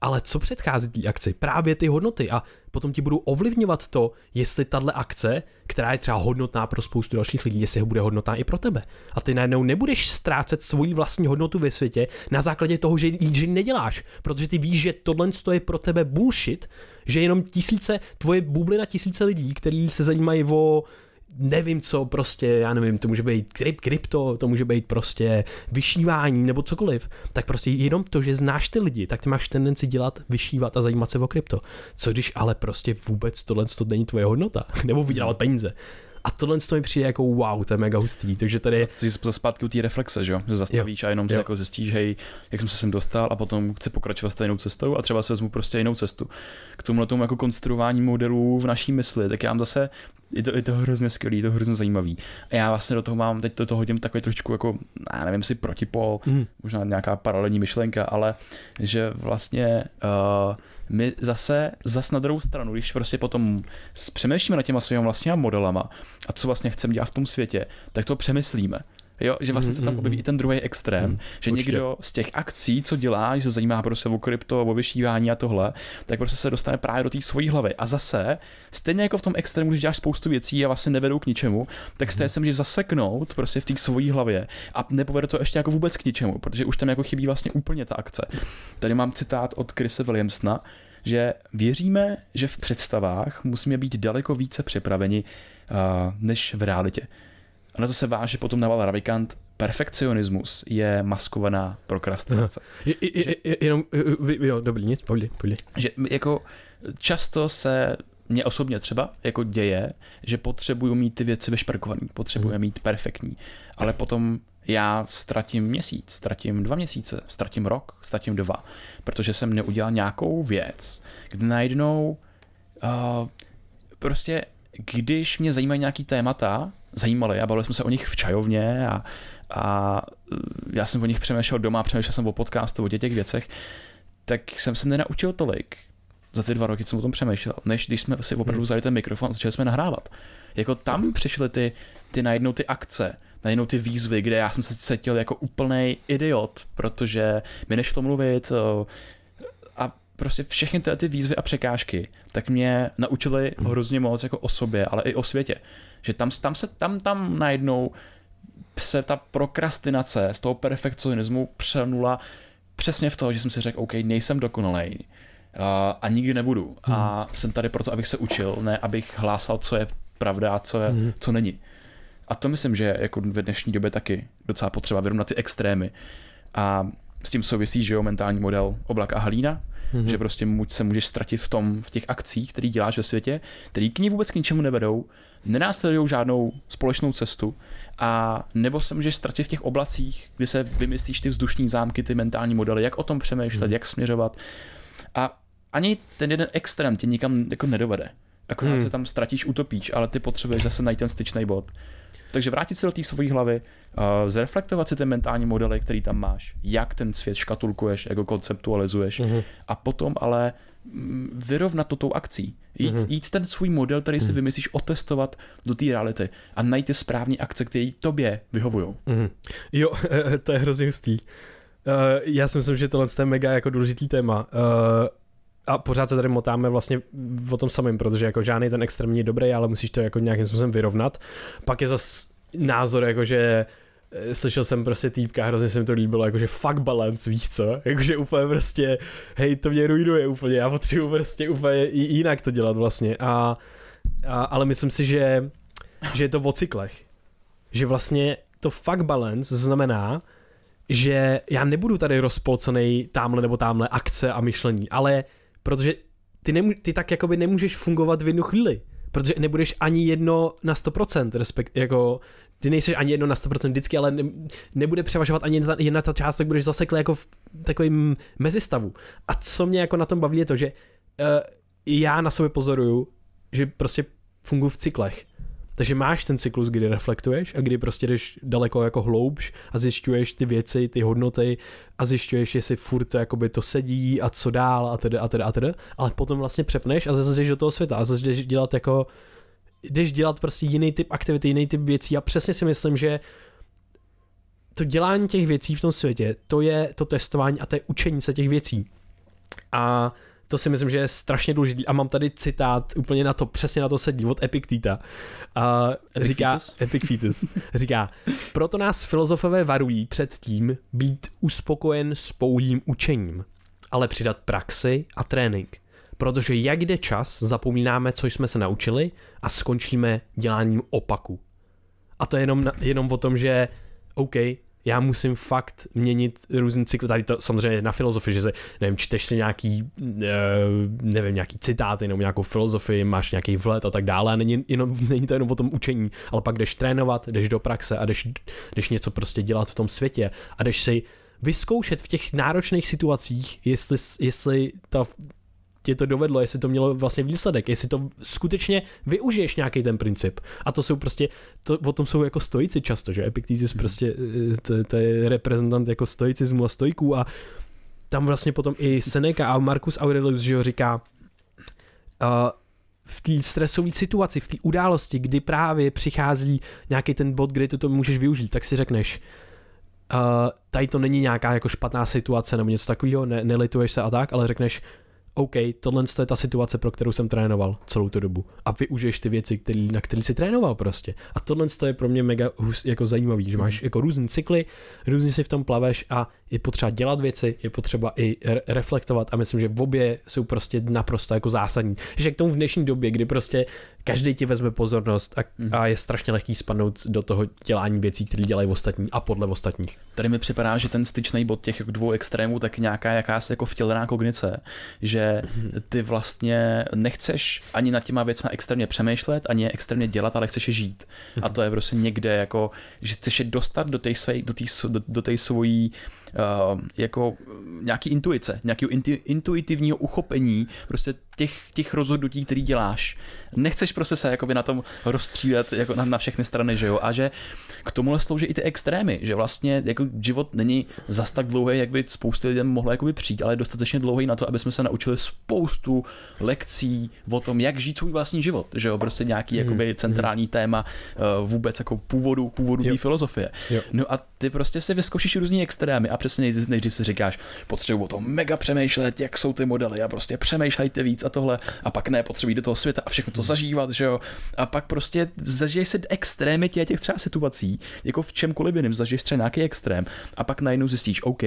ale co předchází té akci? Právě ty hodnoty a potom ti budou ovlivňovat to, jestli tahle akce, která je třeba hodnotná pro spoustu dalších lidí, jestli ho bude hodnotná i pro tebe. A ty najednou nebudeš ztrácet svoji vlastní hodnotu ve světě na základě toho, že ji neděláš, protože ty víš, že tohle je pro tebe bullshit, že jenom tisíce, tvoje bublina tisíce lidí, kteří se zajímají o nevím co, prostě, já nevím, to může být kryp, krypto, to může být prostě vyšívání nebo cokoliv, tak prostě jenom to, že znáš ty lidi, tak ty máš tendenci dělat, vyšívat a zajímat se o krypto. Co když ale prostě vůbec tohle to není tvoje hodnota, nebo vydělávat peníze. A tohle mi přijde jako wow, to je mega hustý, takže tady... Jsi zpátky u té reflexe, že jo? Že zastavíš jo. a jenom jo. si jako zjistíš, hej, jak jsem se sem dostal a potom chci pokračovat stejnou cestou a třeba si vezmu prostě jinou cestu. K tomu tomu jako konstruování modelů v naší mysli, tak já mám zase, je to, je to hrozně skvělý, je to hrozně zajímavý. A já vlastně do toho mám, teď do toho hodím takový trošku jako, já nevím si protipol, mm. možná nějaká paralelní myšlenka, ale že vlastně uh, my zase, zase na druhou stranu, když prostě potom přemýšlíme nad těma svými vlastníma modelama a co vlastně chceme dělat v tom světě, tak to přemyslíme. Jo, že vlastně se tam mm-hmm. objeví i ten druhý extrém, mm, že určitě. někdo z těch akcí, co dělá, že se zajímá prostě o krypto, o vyšívání a tohle, tak prostě se dostane právě do té svojí hlavy. A zase, stejně jako v tom extrému, když děláš spoustu věcí a vlastně nevedou k ničemu, tak stejně mm. se můžeš zaseknout prostě v té svojí hlavě a nepovede to ještě jako vůbec k ničemu, protože už tam jako chybí vlastně úplně ta akce. Tady mám citát od Chrisa Williamsona, že věříme, že v představách musíme být daleko více připraveni uh, než v realitě. A na to se váže potom Naval Ravikant, perfekcionismus je maskovaná prokrastinace. Je, je, je, jenom, jo, dobrý, nic, pojď, pojď. Že jako často se mně osobně třeba jako děje, že potřebuju mít ty věci vyšperkovaný, potřebuju hmm. mít perfektní, ale potom já ztratím měsíc, ztratím dva měsíce, ztratím rok, ztratím dva, protože jsem neudělal nějakou věc, kde najednou uh, prostě když mě zajímají nějaký témata, zajímaly a bavili jsme se o nich v čajovně a, a já jsem o nich přemýšlel doma, přemýšlel jsem o podcastu, o těch věcech, tak jsem se nenaučil tolik za ty dva roky, co jsem o tom přemýšlel, než když jsme si opravdu hmm. vzali ten mikrofon a začali jsme nahrávat. Jako tam přišly ty, ty najednou ty akce, najednou ty výzvy, kde já jsem se cítil jako úplný idiot, protože mi nešlo mluvit a prostě všechny ty, ty výzvy a překážky, tak mě naučili hmm. hrozně moc jako o sobě, ale i o světě. Že tam, tam se tam, tam najednou se ta prokrastinace z toho perfekcionismu přenula přesně v to, že jsem si řekl, OK, nejsem dokonalý uh, a nikdy nebudu. Hmm. A jsem tady proto, abych se učil, ne abych hlásal, co je pravda a co, je, mm. co není. A to myslím, že je jako ve dnešní době taky docela potřeba vyrovnat ty extrémy. A s tím souvisí, že jo, mentální model oblaka Halína, mm-hmm. že prostě se můžeš ztratit v tom, v těch akcích, který děláš ve světě, který k ní vůbec k ničemu nevedou, nenásledují žádnou společnou cestu a nebo se můžeš ztratit v těch oblacích, kdy se vymyslíš ty vzdušní zámky, ty mentální modely, jak o tom přemýšlet, mm. jak směřovat. A ani ten jeden extrém tě nikam jako nedovede. Akorát hmm. se tam ztratíš, utopíš, ale ty potřebuješ zase najít ten styčný bod. Takže vrátit se do té své hlavy, uh, zreflektovat si ty mentální modely, který tam máš, jak ten svět škatulkuješ, jak ho konceptualizuješ mm-hmm. a potom ale mm, vyrovnat to tou akcí. Jít, mm-hmm. jít ten svůj model, který si mm-hmm. vymyslíš, otestovat do té reality a najít ty správné akce, které tobě vyhovují. Mm-hmm. Jo, to je hrozně hustý. Uh, já si myslím, že tohle je mega jako důležitý téma. Uh, a pořád se tady motáme vlastně o tom samém, protože jako žádný ten extrémní dobrý, ale musíš to jako nějakým způsobem vyrovnat. Pak je zas názor, jako že eh, slyšel jsem prostě týpka, hrozně se mi to líbilo, jakože fuck balance, víš co? Jakože úplně prostě, hej, to mě ruinuje úplně, já potřebuji prostě úplně jinak to dělat vlastně. A, a ale myslím si, že, že je to o cyklech. Že vlastně to fuck balance znamená, že já nebudu tady rozpolcený tamhle nebo tamhle akce a myšlení, ale protože ty, nemů- ty tak jakoby nemůžeš fungovat v jednu chvíli, protože nebudeš ani jedno na 100%, respekt, jako ty nejseš ani jedno na 100% vždycky, ale ne, nebude převažovat ani jedna, jedna ta část, tak budeš zasekl jako v takovým mezistavu. A co mě jako na tom baví je to, že uh, já na sobě pozoruju, že prostě funguji v cyklech. Takže máš ten cyklus, kdy reflektuješ a kdy prostě jdeš daleko jako hloubš a zjišťuješ ty věci, ty hodnoty a zjišťuješ, jestli furt jakoby to sedí a co dál a tedy a tedy a tedy, ale potom vlastně přepneš a zase jdeš do toho světa a zase jdeš dělat jako jdeš dělat prostě jiný typ aktivity, jiný typ věcí a přesně si myslím, že to dělání těch věcí v tom světě, to je to testování a to je učení se těch věcí. A to si myslím, že je strašně důležitý a mám tady citát úplně na to, přesně na to sedí od Epicteta. A Epic říká, Epictetus, říká, proto nás filozofové varují před tím být uspokojen s pouhým učením, ale přidat praxi a trénink. Protože jak jde čas, zapomínáme, co jsme se naučili a skončíme děláním opaku. A to je jenom, jenom o tom, že OK, já musím fakt měnit různý cykly, tady to samozřejmě na filozofii, že se, nevím, čteš si nějaký, eh, nevím, nějaký citáty nebo nějakou filozofii, máš nějaký vlet a tak dále a není, jenom, není to jenom o tom učení, ale pak jdeš trénovat, jdeš do praxe a jdeš, jdeš něco prostě dělat v tom světě a jdeš si vyzkoušet v těch náročných situacích, jestli, jestli ta tě to dovedlo, jestli to mělo vlastně výsledek, jestli to skutečně využiješ nějaký ten princip. A to jsou prostě, to, o tom jsou jako stoici často, že Epictetus hmm. prostě, eh, to, to je reprezentant jako stoicismu a stojků a tam vlastně potom i Seneca a Marcus Aurelius, že ho říká, uh, v té stresové situaci, v té události, kdy právě přichází nějaký ten bod, kdy ty to můžeš využít, tak si řekneš, uh, tady to není nějaká jako špatná situace nebo něco takového, ne, nelituješ se a tak, ale řekneš, OK, tohle je ta situace, pro kterou jsem trénoval celou tu dobu. A využiješ ty věci, který, na které jsi trénoval prostě. A tohle je pro mě mega jako zajímavý, že máš jako různé cykly, různě si v tom plaveš a je potřeba dělat věci, je potřeba i re- reflektovat a myslím, že v obě jsou prostě naprosto jako zásadní. Že k tomu v dnešní době, kdy prostě každý ti vezme pozornost a, mm. a je strašně lehký spadnout do toho dělání věcí, které dělají ostatní a podle ostatních. Tady mi připadá, že ten styčný bod těch dvou extrémů tak nějaká jakási jako vtělená kognice, že ty vlastně nechceš ani nad těma věcmi extrémně přemýšlet, ani je extrémně dělat, ale chceš je žít. A to je prostě někde jako, že chceš je dostat do té své, do do, do svojí uh, jako nějaký intuice, nějakého intu, intuitivního uchopení prostě těch, těch rozhodnutí, který děláš. Nechceš prostě se jakoby na tom rozstřílet jako na, na všechny strany, že jo? A že k tomu slouží i ty extrémy, že vlastně jako život není zas tak dlouhý, jak by spousty lidem mohlo jakoby přijít, ale je dostatečně dlouhý na to, aby jsme se naučili spoustu lekcí o tom, jak žít svůj vlastní život, že jo? Prostě nějaký hmm. jakoby centrální hmm. téma uh, vůbec jako původu, původu té filozofie. Jo. No a ty prostě si vyzkoušíš různý extrémy a přesně než když si říkáš, potřebuji o tom mega přemýšlet, jak jsou ty modely a prostě přemýšlejte víc a tohle a pak ne, potřebují do toho světa a všechno to hmm. zažívat, že jo. A pak prostě zažiješ si extrémy těch, těch třeba situací, jako v čemkoliv jiném, zažiješ třeba nějaký extrém a pak najednou zjistíš, OK,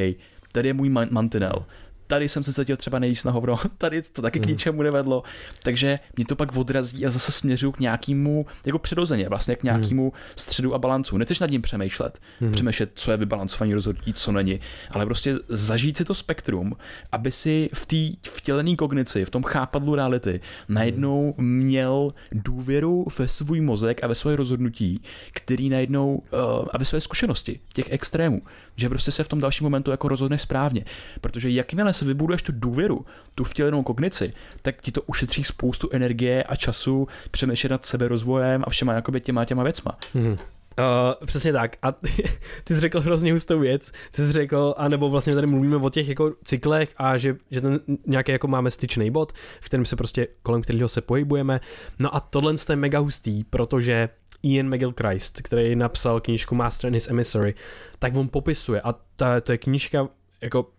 tady je můj mantinel, tady jsem se cítil třeba nejvíc na hovno, tady to taky k mhm. ničemu nevedlo, takže mě to pak odrazí a zase směřuju k nějakému, jako přirozeně, vlastně k nějakému mm. středu a balancu. Nechceš nad ním přemýšlet, mm. přemýšlet, co je vybalancovaný rozhodnutí, co není, ale prostě zažít si to spektrum, aby si v té vtělené kognici, v tom chápadlu reality, najednou měl důvěru ve svůj mozek a ve svoje rozhodnutí, který najednou, uh, a ve své zkušenosti těch extrémů, že prostě se v tom dalším momentu jako rozhodne správně. Protože jakmile se vybuduješ tu důvěru, tu vtělenou kognici, tak ti to ušetří spoustu energie a času přemýšlet nad seberozvojem a všema jakoby těma těma věcma. Mm-hmm. Uh, přesně tak. A ty, ty jsi řekl hrozně hustou věc. Ty jsi řekl, anebo vlastně tady mluvíme o těch jako cyklech a že, že ten nějaký jako máme styčný bod, v kterém se prostě, kolem kterého se pohybujeme. No a tohle je mega hustý, protože Ian McGilchrist, který napsal knížku Master and His Emissary, tak on popisuje, a ta, to je knížka jako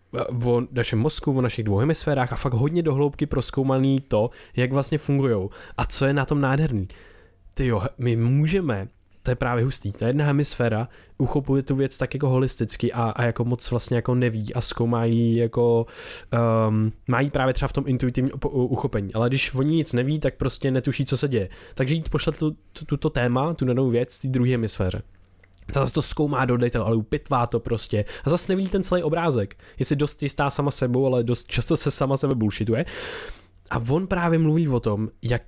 o našem mozku, o našich dvou hemisférách a fakt hodně dohloubky proskoumaný to, jak vlastně fungují a co je na tom nádherný. Ty jo, my můžeme to je právě hustý. Ta jedna hemisféra uchopuje tu věc tak jako holisticky a, a jako moc vlastně jako neví a zkoumají jako um, mají právě třeba v tom intuitivní uchopení. Ale když oni nic neví, tak prostě netuší, co se děje. Takže jít pošle tu, tu, tuto téma, tu danou věc té druhé hemisféře. Ta zase to zkoumá do detailu, ale upitvá to prostě. A zase nevidí ten celý obrázek. Je si dost jistá sama sebou, ale dost často se sama sebe bullshituje. A on právě mluví o tom, jak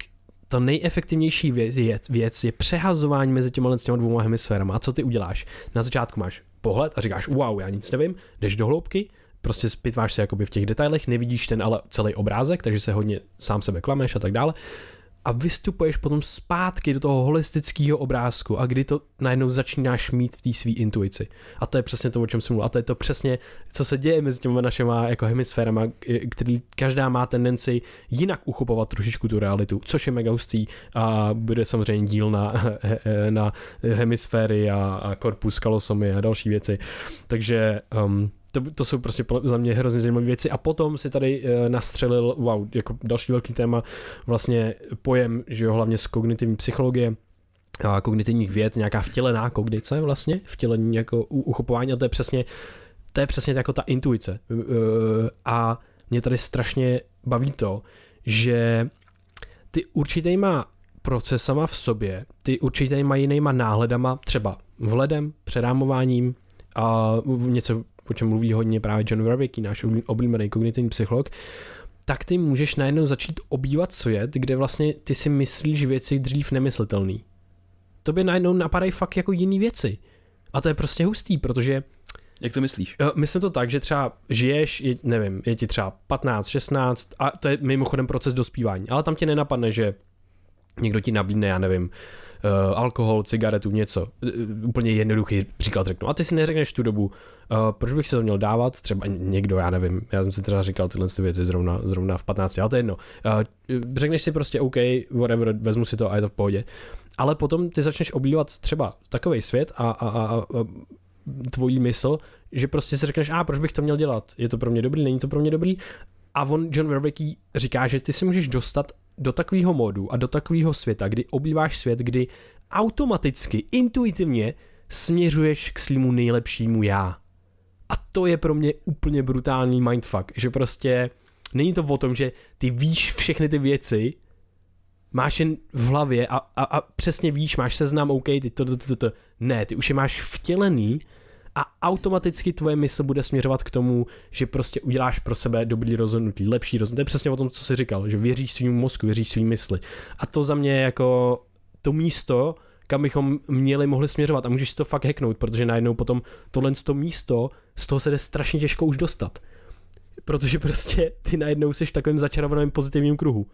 ta nejefektivnější věc je, věc je přehazování mezi těma, těma dvouma hemisférama. A co ty uděláš? Na začátku máš pohled a říkáš, wow, já nic nevím, jdeš do hloubky, prostě spitváš se jakoby v těch detailech, nevidíš ten ale celý obrázek, takže se hodně sám sebe klameš a tak dále a vystupuješ potom zpátky do toho holistického obrázku a kdy to najednou začínáš mít v té své intuici. A to je přesně to, o čem jsem mluvil. A to je to přesně, co se děje mezi těmi našimi jako hemisférama, který každá má tendenci jinak uchopovat trošičku tu realitu, což je mega hustý a bude samozřejmě díl na, na hemisféry a, a korpus kalosomy a další věci. Takže um, to, to jsou prostě za mě hrozně zajímavé věci a potom si tady uh, nastřelil, wow, jako další velký téma, vlastně pojem, že jo, hlavně z kognitivní psychologie, a kognitivních věd, nějaká vtělená kognice vlastně, vtělení jako uchopování a to je přesně, to je přesně jako ta intuice. Uh, a mě tady strašně baví to, že ty určitýma procesama v sobě, ty určitýma jinýma náhledama, třeba vhledem, předámováním a něco o čem mluví hodně právě John Verwický, náš oblíbený kognitivní psycholog, tak ty můžeš najednou začít obývat svět, kde vlastně ty si myslíš věci dřív nemyslitelný. by najednou napadají fakt jako jiný věci. A to je prostě hustý, protože jak to myslíš? Uh, myslím to tak, že třeba žiješ, je, nevím, je ti třeba 15, 16 a to je mimochodem proces dospívání, ale tam ti nenapadne, že někdo ti nabídne, já nevím, alkohol, cigaretu, něco. Uh, úplně jednoduchý příklad řeknu. A ty si neřekneš tu dobu, uh, proč bych se to měl dávat, třeba někdo, já nevím, já jsem si třeba říkal tyhle ty věci zrovna, zrovna v 15, ale to je jedno. Uh, řekneš si prostě OK, whatever, vezmu si to a je to v pohodě. Ale potom ty začneš oblívat třeba takový svět a, a, a, a tvojí mysl, že prostě si řekneš, a proč bych to měl dělat? Je to pro mě dobrý, není to pro mě dobrý? A on, John Verwickey, říká, že ty si můžeš dostat do takového modu a do takového světa, kdy obýváš svět, kdy automaticky, intuitivně směřuješ k svýmu nejlepšímu já. A to je pro mě úplně brutální mindfuck, že prostě není to o tom, že ty víš všechny ty věci, máš jen v hlavě a, a, a přesně víš, máš seznam, OK, ty to, to, to, to, to. Ne, ty už je máš vtělený a automaticky tvoje mysl bude směřovat k tomu, že prostě uděláš pro sebe dobrý rozhodnutí, lepší rozhodnutí. To je přesně o tom, co jsi říkal, že věříš svým mozku, věříš svým mysli. A to za mě jako to místo, kam bychom měli mohli směřovat a můžeš si to fakt hacknout, protože najednou potom tohle to místo, z toho se jde strašně těžko už dostat. Protože prostě ty najednou jsi v takovém začarovaném pozitivním kruhu.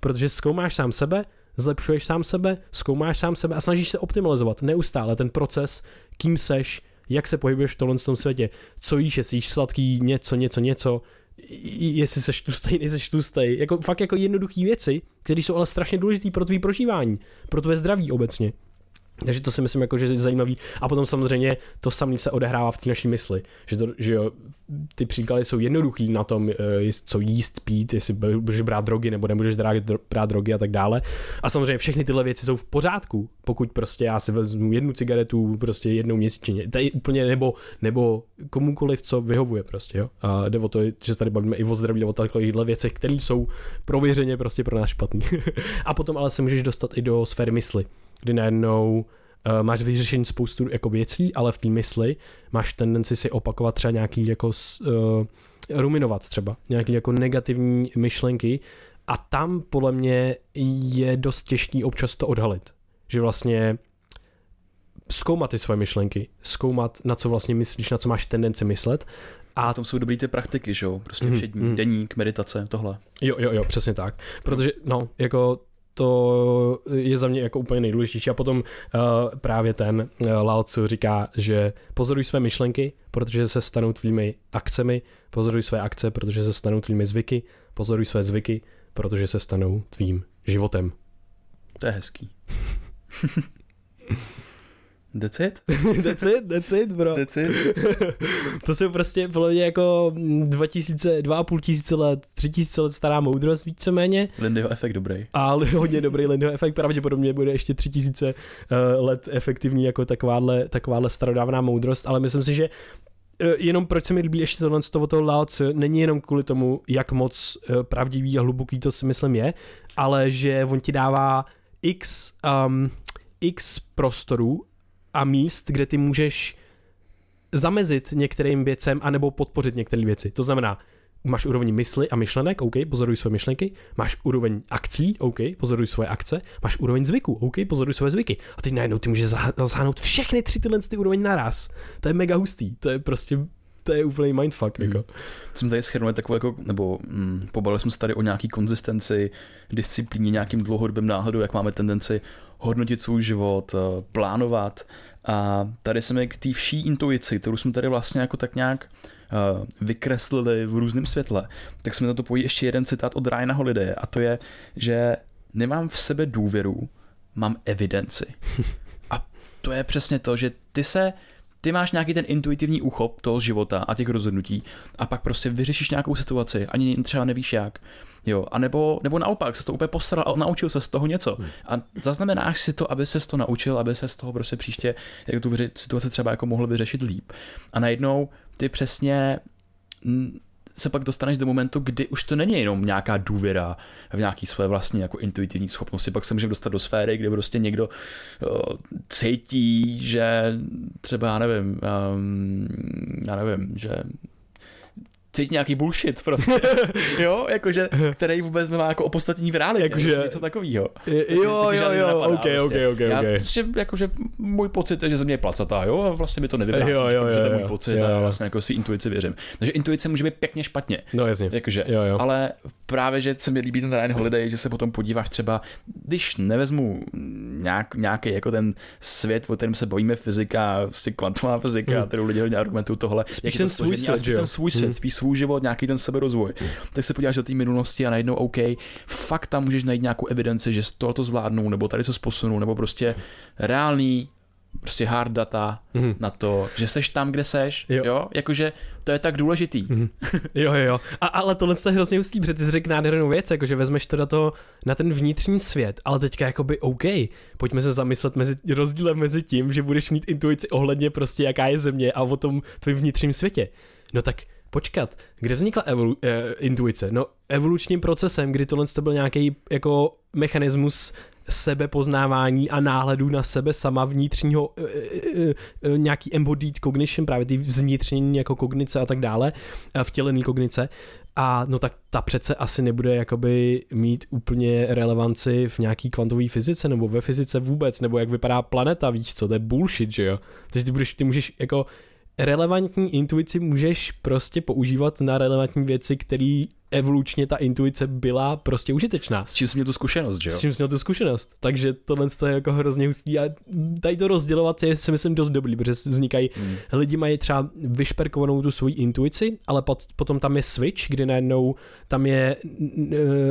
Protože zkoumáš sám sebe, zlepšuješ sám sebe, zkoumáš sám sebe a snažíš se optimalizovat neustále ten proces, kým seš, jak se pohybuješ v tomhle tom světě, co jíš, jestli jíš sladký, něco, něco, něco, jestli seš tlustej, nejseš tlustej, jako fakt jako jednoduché věci, které jsou ale strašně důležité pro tvý prožívání, pro tvé zdraví obecně. Takže to si myslím, jako, že je zajímavý. A potom samozřejmě to samé se odehrává v té naší mysli. Že, to, že jo, ty příklady jsou jednoduchý na tom, eh, co jíst, pít, jestli budeš brát drogy nebo nebudeš brát drogy a tak dále. A samozřejmě všechny tyhle věci jsou v pořádku, pokud prostě já si vezmu jednu cigaretu prostě jednou měsíčně. To je úplně nebo, nebo komukoliv, co vyhovuje prostě, jo. A jde o to, že tady bavíme i o zdraví, o takovýchhle věcech, které jsou prověřeně prostě pro nás špatný. a potom ale se můžeš dostat i do sféry mysli kdy najednou uh, máš vyřešení spoustu jako věcí, ale v té mysli máš tendenci si opakovat třeba nějaký jako uh, ruminovat třeba, nějaký jako negativní myšlenky a tam podle mě je dost těžký občas to odhalit. Že vlastně zkoumat ty svoje myšlenky, zkoumat, na co vlastně myslíš, na co máš tendenci myslet. A tom jsou dobrý ty praktiky, že jo? Prostě všední, mm, mm. deník, meditace, tohle. Jo, jo, jo, přesně tak. Protože, no, jako to je za mě jako úplně nejdůležitější. A potom uh, právě ten uh, Lao Tzu říká, že pozoruj své myšlenky, protože se stanou tvými akcemi, pozoruj své akce, protože se stanou tvými zvyky, pozoruj své zvyky, protože se stanou tvým životem. To je hezký. That's it? that's it, that's it, bro. That's it. to jsou prostě podle mě jako 2000, 2,5 tisíce let, 3 tisíce let stará moudrost víceméně. Lindyho efekt dobrý. A hodně dobrý Lindyho efekt, pravděpodobně bude ještě 3 tisíce uh, let efektivní jako takováhle, takováhle starodávná moudrost, ale myslím si, že uh, jenom proč se mi líbí ještě tohle z toho, toho Lao Tzu, není jenom kvůli tomu, jak moc uh, pravdivý a hluboký to si myslím je, ale že on ti dává x, um, x prostorů a míst, kde ty můžeš zamezit některým věcem anebo podpořit některé věci. To znamená, máš úroveň mysli a myšlenek, OK, pozoruj své myšlenky, máš úroveň akcí, OK, pozoruj svoje akce, máš úroveň zvyku, OK, pozoruj své zvyky. A teď najednou ty můžeš zasáhnout všechny tři tyhle ty úroveň naraz. To je mega hustý, to je prostě to je úplný mindfuck. Mm. Jako. Jsme tady schrnuli takovou, jako, nebo mm, pobavili jsme se tady o nějaký konzistenci, disciplíně, nějakým dlouhodobým náhledu, jak máme tendenci hodnotit svůj život, eh, plánovat. A tady jsme k té vší intuici, kterou jsme tady vlastně jako tak nějak uh, vykreslili v různém světle, tak jsme na to pojí ještě jeden citát od Ryana Holiday a to je, že nemám v sebe důvěru, mám evidenci. A to je přesně to, že ty se ty máš nějaký ten intuitivní úchop toho života a těch rozhodnutí a pak prostě vyřešíš nějakou situaci, ani třeba nevíš jak. Jo, a nebo, nebo naopak, se to úplně postaral a naučil se z toho něco. Hmm. A zaznamenáš si to, aby se to naučil, aby se z toho prostě příště jak tu situaci třeba jako mohl vyřešit líp. A najednou ty přesně se pak dostaneš do momentu, kdy už to není jenom nějaká důvěra v nějaký své vlastní jako intuitivní schopnosti, pak se můžeme dostat do sféry, kde prostě někdo uh, cítí, že třeba, já nevím, um, já nevím, že cítí nějaký bullshit prostě, jo, jakože, který vůbec nemá jako opodstatnění v realitě, jakože, něco takového. Jo, jo, jo, jo, ok, prostě. ok, ok, Já prostě, jakože můj pocit je, že země je placatá, jo, a vlastně mi to nevyvrátí, jo, jo, jo, že to je můj pocit jo, jo. a vlastně jako svý intuici věřím. Takže intuice může být pěkně špatně. No jasně. Jakože, jo, jo. ale právě, že se mi líbí ten Ryan Holiday, že se potom podíváš třeba, když nevezmu nějak, nějaký jako ten svět, o kterém se bojíme fyzika, prostě kvantová fyzika, hmm. kterou lidi hodně argumentují tohle, spíš ten svůj svět, ten svůj svět, hmm. spíš svůj život, nějaký ten seberozvoj. Hmm. Tak se podíváš do té minulosti a najednou OK, fakt tam můžeš najít nějakou evidenci, že tohle to zvládnou, nebo tady se posunou, nebo prostě reálný prostě hard data mm-hmm. na to, že seš tam, kde seš, jo, jo? jakože to je tak důležitý. Mm-hmm. Jo, jo, A, ale tohle je hrozně hustý, protože ty jsi řekl nádhernou věc, jakože vezmeš to na to, na ten vnitřní svět, ale teďka jakoby OK, pojďme se zamyslet mezi rozdílem mezi tím, že budeš mít intuici ohledně prostě jaká je země a o tom tvým vnitřním světě. No tak počkat, kde vznikla evolu- eh, intuice? No evolučním procesem, kdy tohle to byl nějaký jako mechanismus sebepoznávání a náhledu na sebe sama vnitřního e, e, e, nějaký embodied cognition, právě ty zvnitřnění jako kognice a tak dále, vtělený kognice. A no tak ta přece asi nebude jakoby mít úplně relevanci v nějaký kvantové fyzice nebo ve fyzice vůbec, nebo jak vypadá planeta, víš co, to je bullshit, že jo? Takže ty, budeš, ty můžeš jako relevantní intuici můžeš prostě používat na relevantní věci, které evolučně ta intuice byla prostě užitečná. S čím jsi měl tu zkušenost, že jo? S čím jsi měl tu zkušenost. Takže tohle je jako hrozně hustý a tady to rozdělovat je si myslím dost dobrý, protože vznikají, hmm. lidi mají třeba vyšperkovanou tu svoji intuici, ale pot, potom tam je switch, kdy najednou tam je,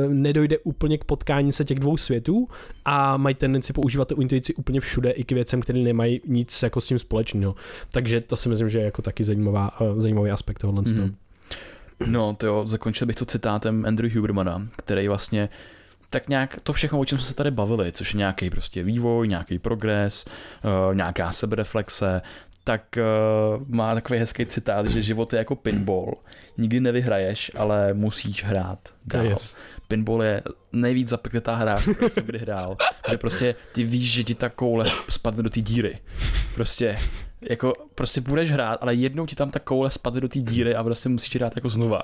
nedojde úplně k potkání se těch dvou světů a mají tendenci používat tu intuici úplně všude i k věcem, které nemají nic jako s tím společného. Takže to si myslím, že je jako taky zajímavá, eh, zajímavý aspekt tohohle. Hmm. No, to jo, zakončil bych to citátem Andrew Hubermana, který vlastně tak nějak to všechno, o čem jsme se tady bavili, což je nějaký prostě vývoj, nějaký progres, uh, nějaká sebereflexe, tak uh, má takový hezký citát, že život je jako pinball. Nikdy nevyhraješ, ale musíš hrát dál. Yes. Pinball je nejvíc zapekletá hra, kterou jsem kdy hrál. Že prostě ty víš, že ti ta koule spadne do té díry. Prostě jako prostě budeš hrát, ale jednou ti tam ta koule spadne do té díry a prostě musíš hrát jako znova.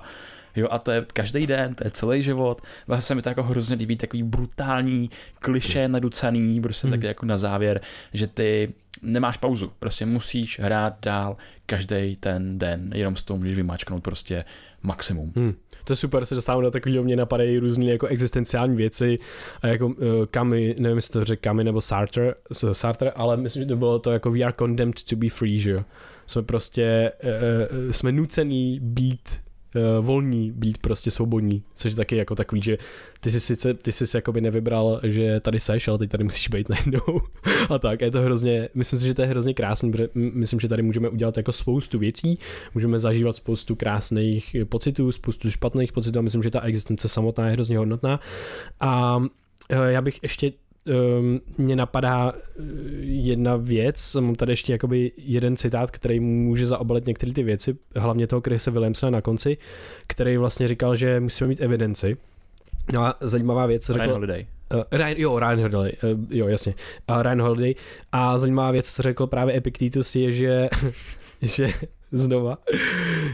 Jo, a to je každý den, to je celý život. Vlastně se mi to jako hrozně líbí, takový brutální, kliše naducaný, prostě hmm. taky jako na závěr, že ty nemáš pauzu, prostě musíš hrát dál každý ten den, jenom s tou můžeš vymáčknout prostě maximum. Hmm. To je super, se dostávám do takového, mě napadají různé jako existenciální věci, a jako uh, Kami, nevím, jestli to řekl Kami nebo Sartre, Sartre, ale myslím, že to bylo to jako we are condemned to be free, že jo. Jsme prostě, uh, jsme nucený být uh, volní, být prostě svobodní, což je taky jako takový, že ty jsi sice, ty jsi jakoby nevybral, že tady seš, ale teď tady musíš být najednou. A tak, je to hrozně, myslím si, že to je hrozně krásný, protože myslím, že tady můžeme udělat jako spoustu věcí, můžeme zažívat spoustu krásných pocitů, spoustu špatných pocitů a myslím, že ta existence samotná je hrozně hodnotná. A eh, já bych ještě um, mě napadá eh, jedna věc, mám tady ještě jakoby jeden citát, který může zaobalit některé ty věci, hlavně toho Chrisa Williamsona na konci, který vlastně říkal, že musíme mít evidenci. No a zajímavá věc, Ryan řekl... Holiday. Uh, Ryan, jo, Ryan Holiday, uh, jo, jasně. Uh, Ryan Holiday. A zajímavá věc, co řekl právě Epictetus, je, že, že znova,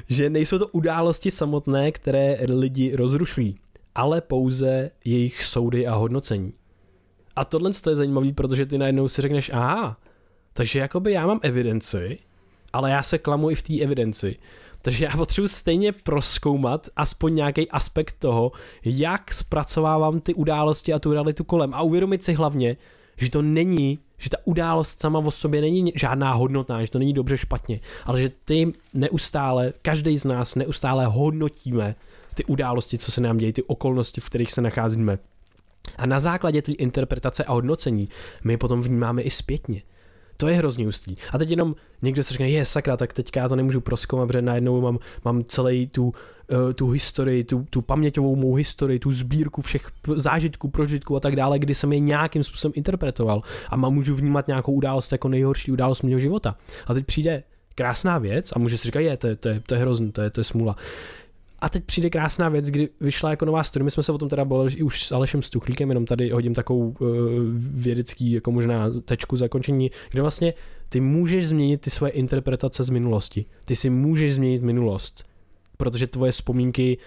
že nejsou to události samotné, které lidi rozrušují, ale pouze jejich soudy a hodnocení. A tohle je zajímavý, protože ty najednou si řekneš, aha, takže jakoby já mám evidenci, ale já se klamu i v té evidenci. Takže já potřebuji stejně proskoumat aspoň nějaký aspekt toho, jak zpracovávám ty události a tu realitu kolem. A uvědomit si hlavně, že to není, že ta událost sama o sobě není žádná hodnotná, že to není dobře špatně, ale že ty neustále, každý z nás neustále hodnotíme ty události, co se nám dějí, ty okolnosti, v kterých se nacházíme. A na základě té interpretace a hodnocení my potom vnímáme i zpětně. To je hrozně ústý. A teď jenom někdo se řekne, je sakra, tak teďka já to nemůžu proskoumat, protože najednou mám, mám celý tu, uh, tu historii, tu, tu paměťovou mou historii, tu sbírku všech zážitků, prožitků a tak dále, kdy jsem je nějakým způsobem interpretoval a mám můžu vnímat nějakou událost jako nejhorší událost mého života. A teď přijde krásná věc a může si říkat, je, to, je, to, je, to je hrozný, to je, to je smůla. A teď přijde krásná věc, kdy vyšla jako nová studie, my jsme se o tom teda bavili i už s Alešem Stuchlíkem, jenom tady hodím takovou uh, vědecký jako možná tečku zakončení, kde vlastně ty můžeš změnit ty svoje interpretace z minulosti. Ty si můžeš změnit minulost, protože tvoje vzpomínky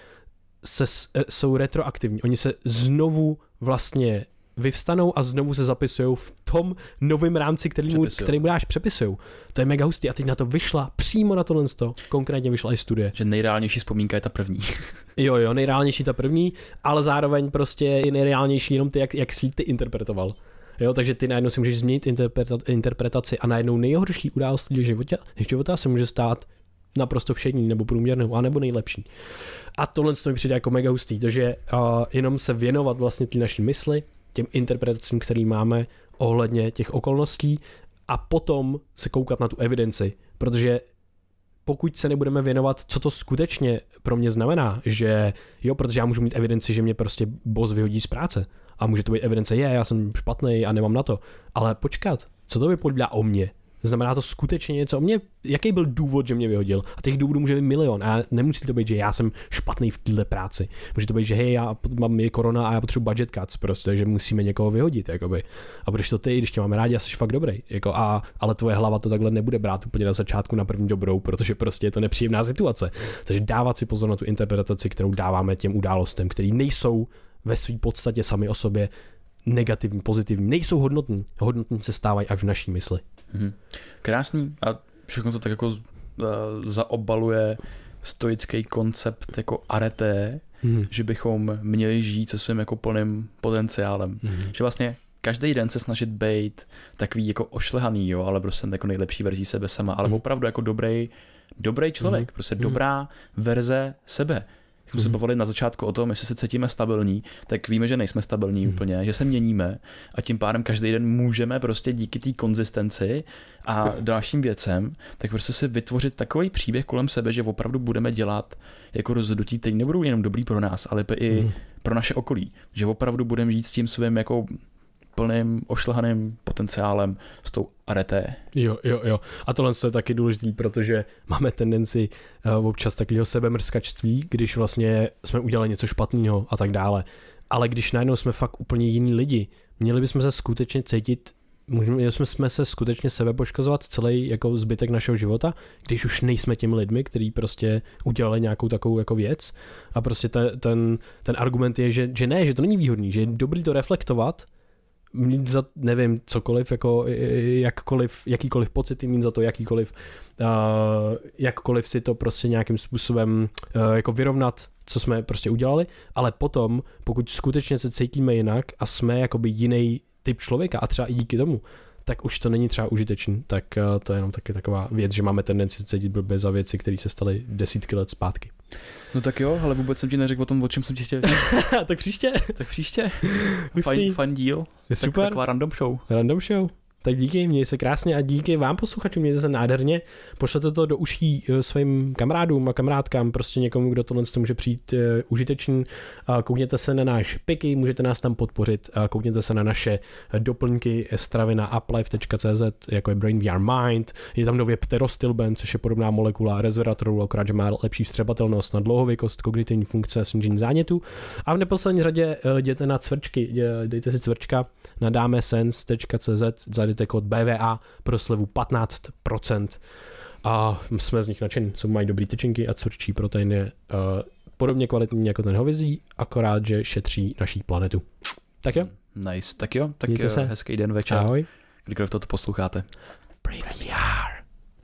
se, eh, jsou retroaktivní. Oni se znovu vlastně vyvstanou a znovu se zapisují v tom novém rámci, který mu, který mu dáš, přepisují. To je mega hustý a teď na to vyšla, přímo na tohle sto, konkrétně vyšla i studie. Že nejreálnější vzpomínka je ta první. jo, jo, nejreálnější ta první, ale zároveň prostě je nejreálnější jenom ty, jak, jak jsi ty interpretoval. Jo, takže ty najednou si můžeš změnit interpretaci a najednou nejhorší událost života, života se může stát naprosto všední nebo průměrnou, anebo nejlepší. A tohle mi přijde jako mega hustý, takže uh, jenom se věnovat vlastně té naší mysli, těm interpretacím, který máme ohledně těch okolností a potom se koukat na tu evidenci, protože pokud se nebudeme věnovat, co to skutečně pro mě znamená, že jo, protože já můžu mít evidenci, že mě prostě boss vyhodí z práce. A může to být evidence, je, já jsem špatný a nemám na to, ale počkat, co to vypovídá o mně? Znamená to skutečně něco o mě? Jaký byl důvod, že mě vyhodil? A těch důvodů může být milion. A nemusí to být, že já jsem špatný v této práci. Může to být, že hej, já mám je korona a já potřebuji budget cuts, prostě, že musíme někoho vyhodit. Jakoby. A protože to ty, když tě máme rádi, jsi fakt dobrý. Jako, a, ale tvoje hlava to takhle nebude brát úplně na začátku na první dobrou, protože prostě je to nepříjemná situace. Takže dávat si pozor na tu interpretaci, kterou dáváme těm událostem, které nejsou ve své podstatě sami o sobě negativní, pozitivní, nejsou hodnotní. Hodnotní se stávají až v naší mysli. Mm-hmm. Krásný a všechno to tak jako uh, zaobaluje stoický koncept jako arete, mm. že bychom měli žít se svým jako plným potenciálem. Mm. Že vlastně každý den se snažit být takový jako ošlehaný, jo, ale prostě jako nejlepší verzí sebe sama, ale mm. opravdu jako dobrý, dobrý člověk, mm. prostě mm. dobrá verze sebe. Jsme mm. se mhm. bavili na začátku o tom, jestli se cítíme stabilní, tak víme, že nejsme stabilní mm. úplně, že se měníme a tím pádem každý den můžeme prostě díky té konzistenci a dalším věcem, tak prostě si vytvořit takový příběh kolem sebe, že opravdu budeme dělat jako rozhodnutí, které nebudou jenom dobrý pro nás, ale i mm. pro naše okolí. Že opravdu budeme žít s tím svým jako plným ošlehaným potenciálem s tou areté. Jo, jo, jo. A tohle je taky důležitý, protože máme tendenci uh, občas takového sebemrskačství, když vlastně jsme udělali něco špatného a tak dále. Ale když najednou jsme fakt úplně jiní lidi, měli bychom se skutečně cítit Můžeme, jsme, jsme se skutečně sebe poškozovat celý jako zbytek našeho života, když už nejsme těmi lidmi, kteří prostě udělali nějakou takovou jako věc a prostě ten, ten, ten argument je, že, že ne, že to není výhodný, že je dobrý to reflektovat, mít za, nevím, cokoliv, jako jakkoliv, jakýkoliv pocit, mít za to jakýkoliv, uh, jakkoliv si to prostě nějakým způsobem uh, jako vyrovnat, co jsme prostě udělali, ale potom, pokud skutečně se cítíme jinak a jsme jakoby jiný typ člověka a třeba i díky tomu, tak už to není třeba užitečný, tak uh, to je jenom taky taková věc, že máme tendenci cítit blbě za věci, které se staly desítky let zpátky. No tak jo, ale vůbec jsem ti neřekl o tom, o čem jsem ti chtěl. tak příště. tak příště. fajn, fajn díl. Je super. Tak, taková random show. Random show. Tak díky, mějte se krásně a díky vám posluchačům, mějte se nádherně. Pošlete to do uší eh, svým kamarádům a kamarádkám, prostě někomu, kdo tohle to může přijít uh, užitečný. Uh, koukněte se na náš piky, můžete nás tam podpořit. Uh, koukněte se na naše doplňky stravy na uplife.cz, jako je Brain VR Mind. Je tam nově pterostilben, což je podobná molekula resveratrolu, akorát, že má lepší vstřebatelnost na dlouhověkost, kognitivní funkce, snížení zánětu. A v neposlední řadě jděte na cvrčky, dejte si cvrčka na dámesense.cz, zajdete kód BVA pro slevu 15% a jsme z nich nadšení, co mají dobrý tyčinky a cvrčí protein je uh, podobně kvalitní jako ten hovězí, akorát, že šetří naší planetu. Tak jo? Nice, tak jo, tak Mějte se. hezký den, večer. Ahoj. Kdykoliv toto posloucháte. Brain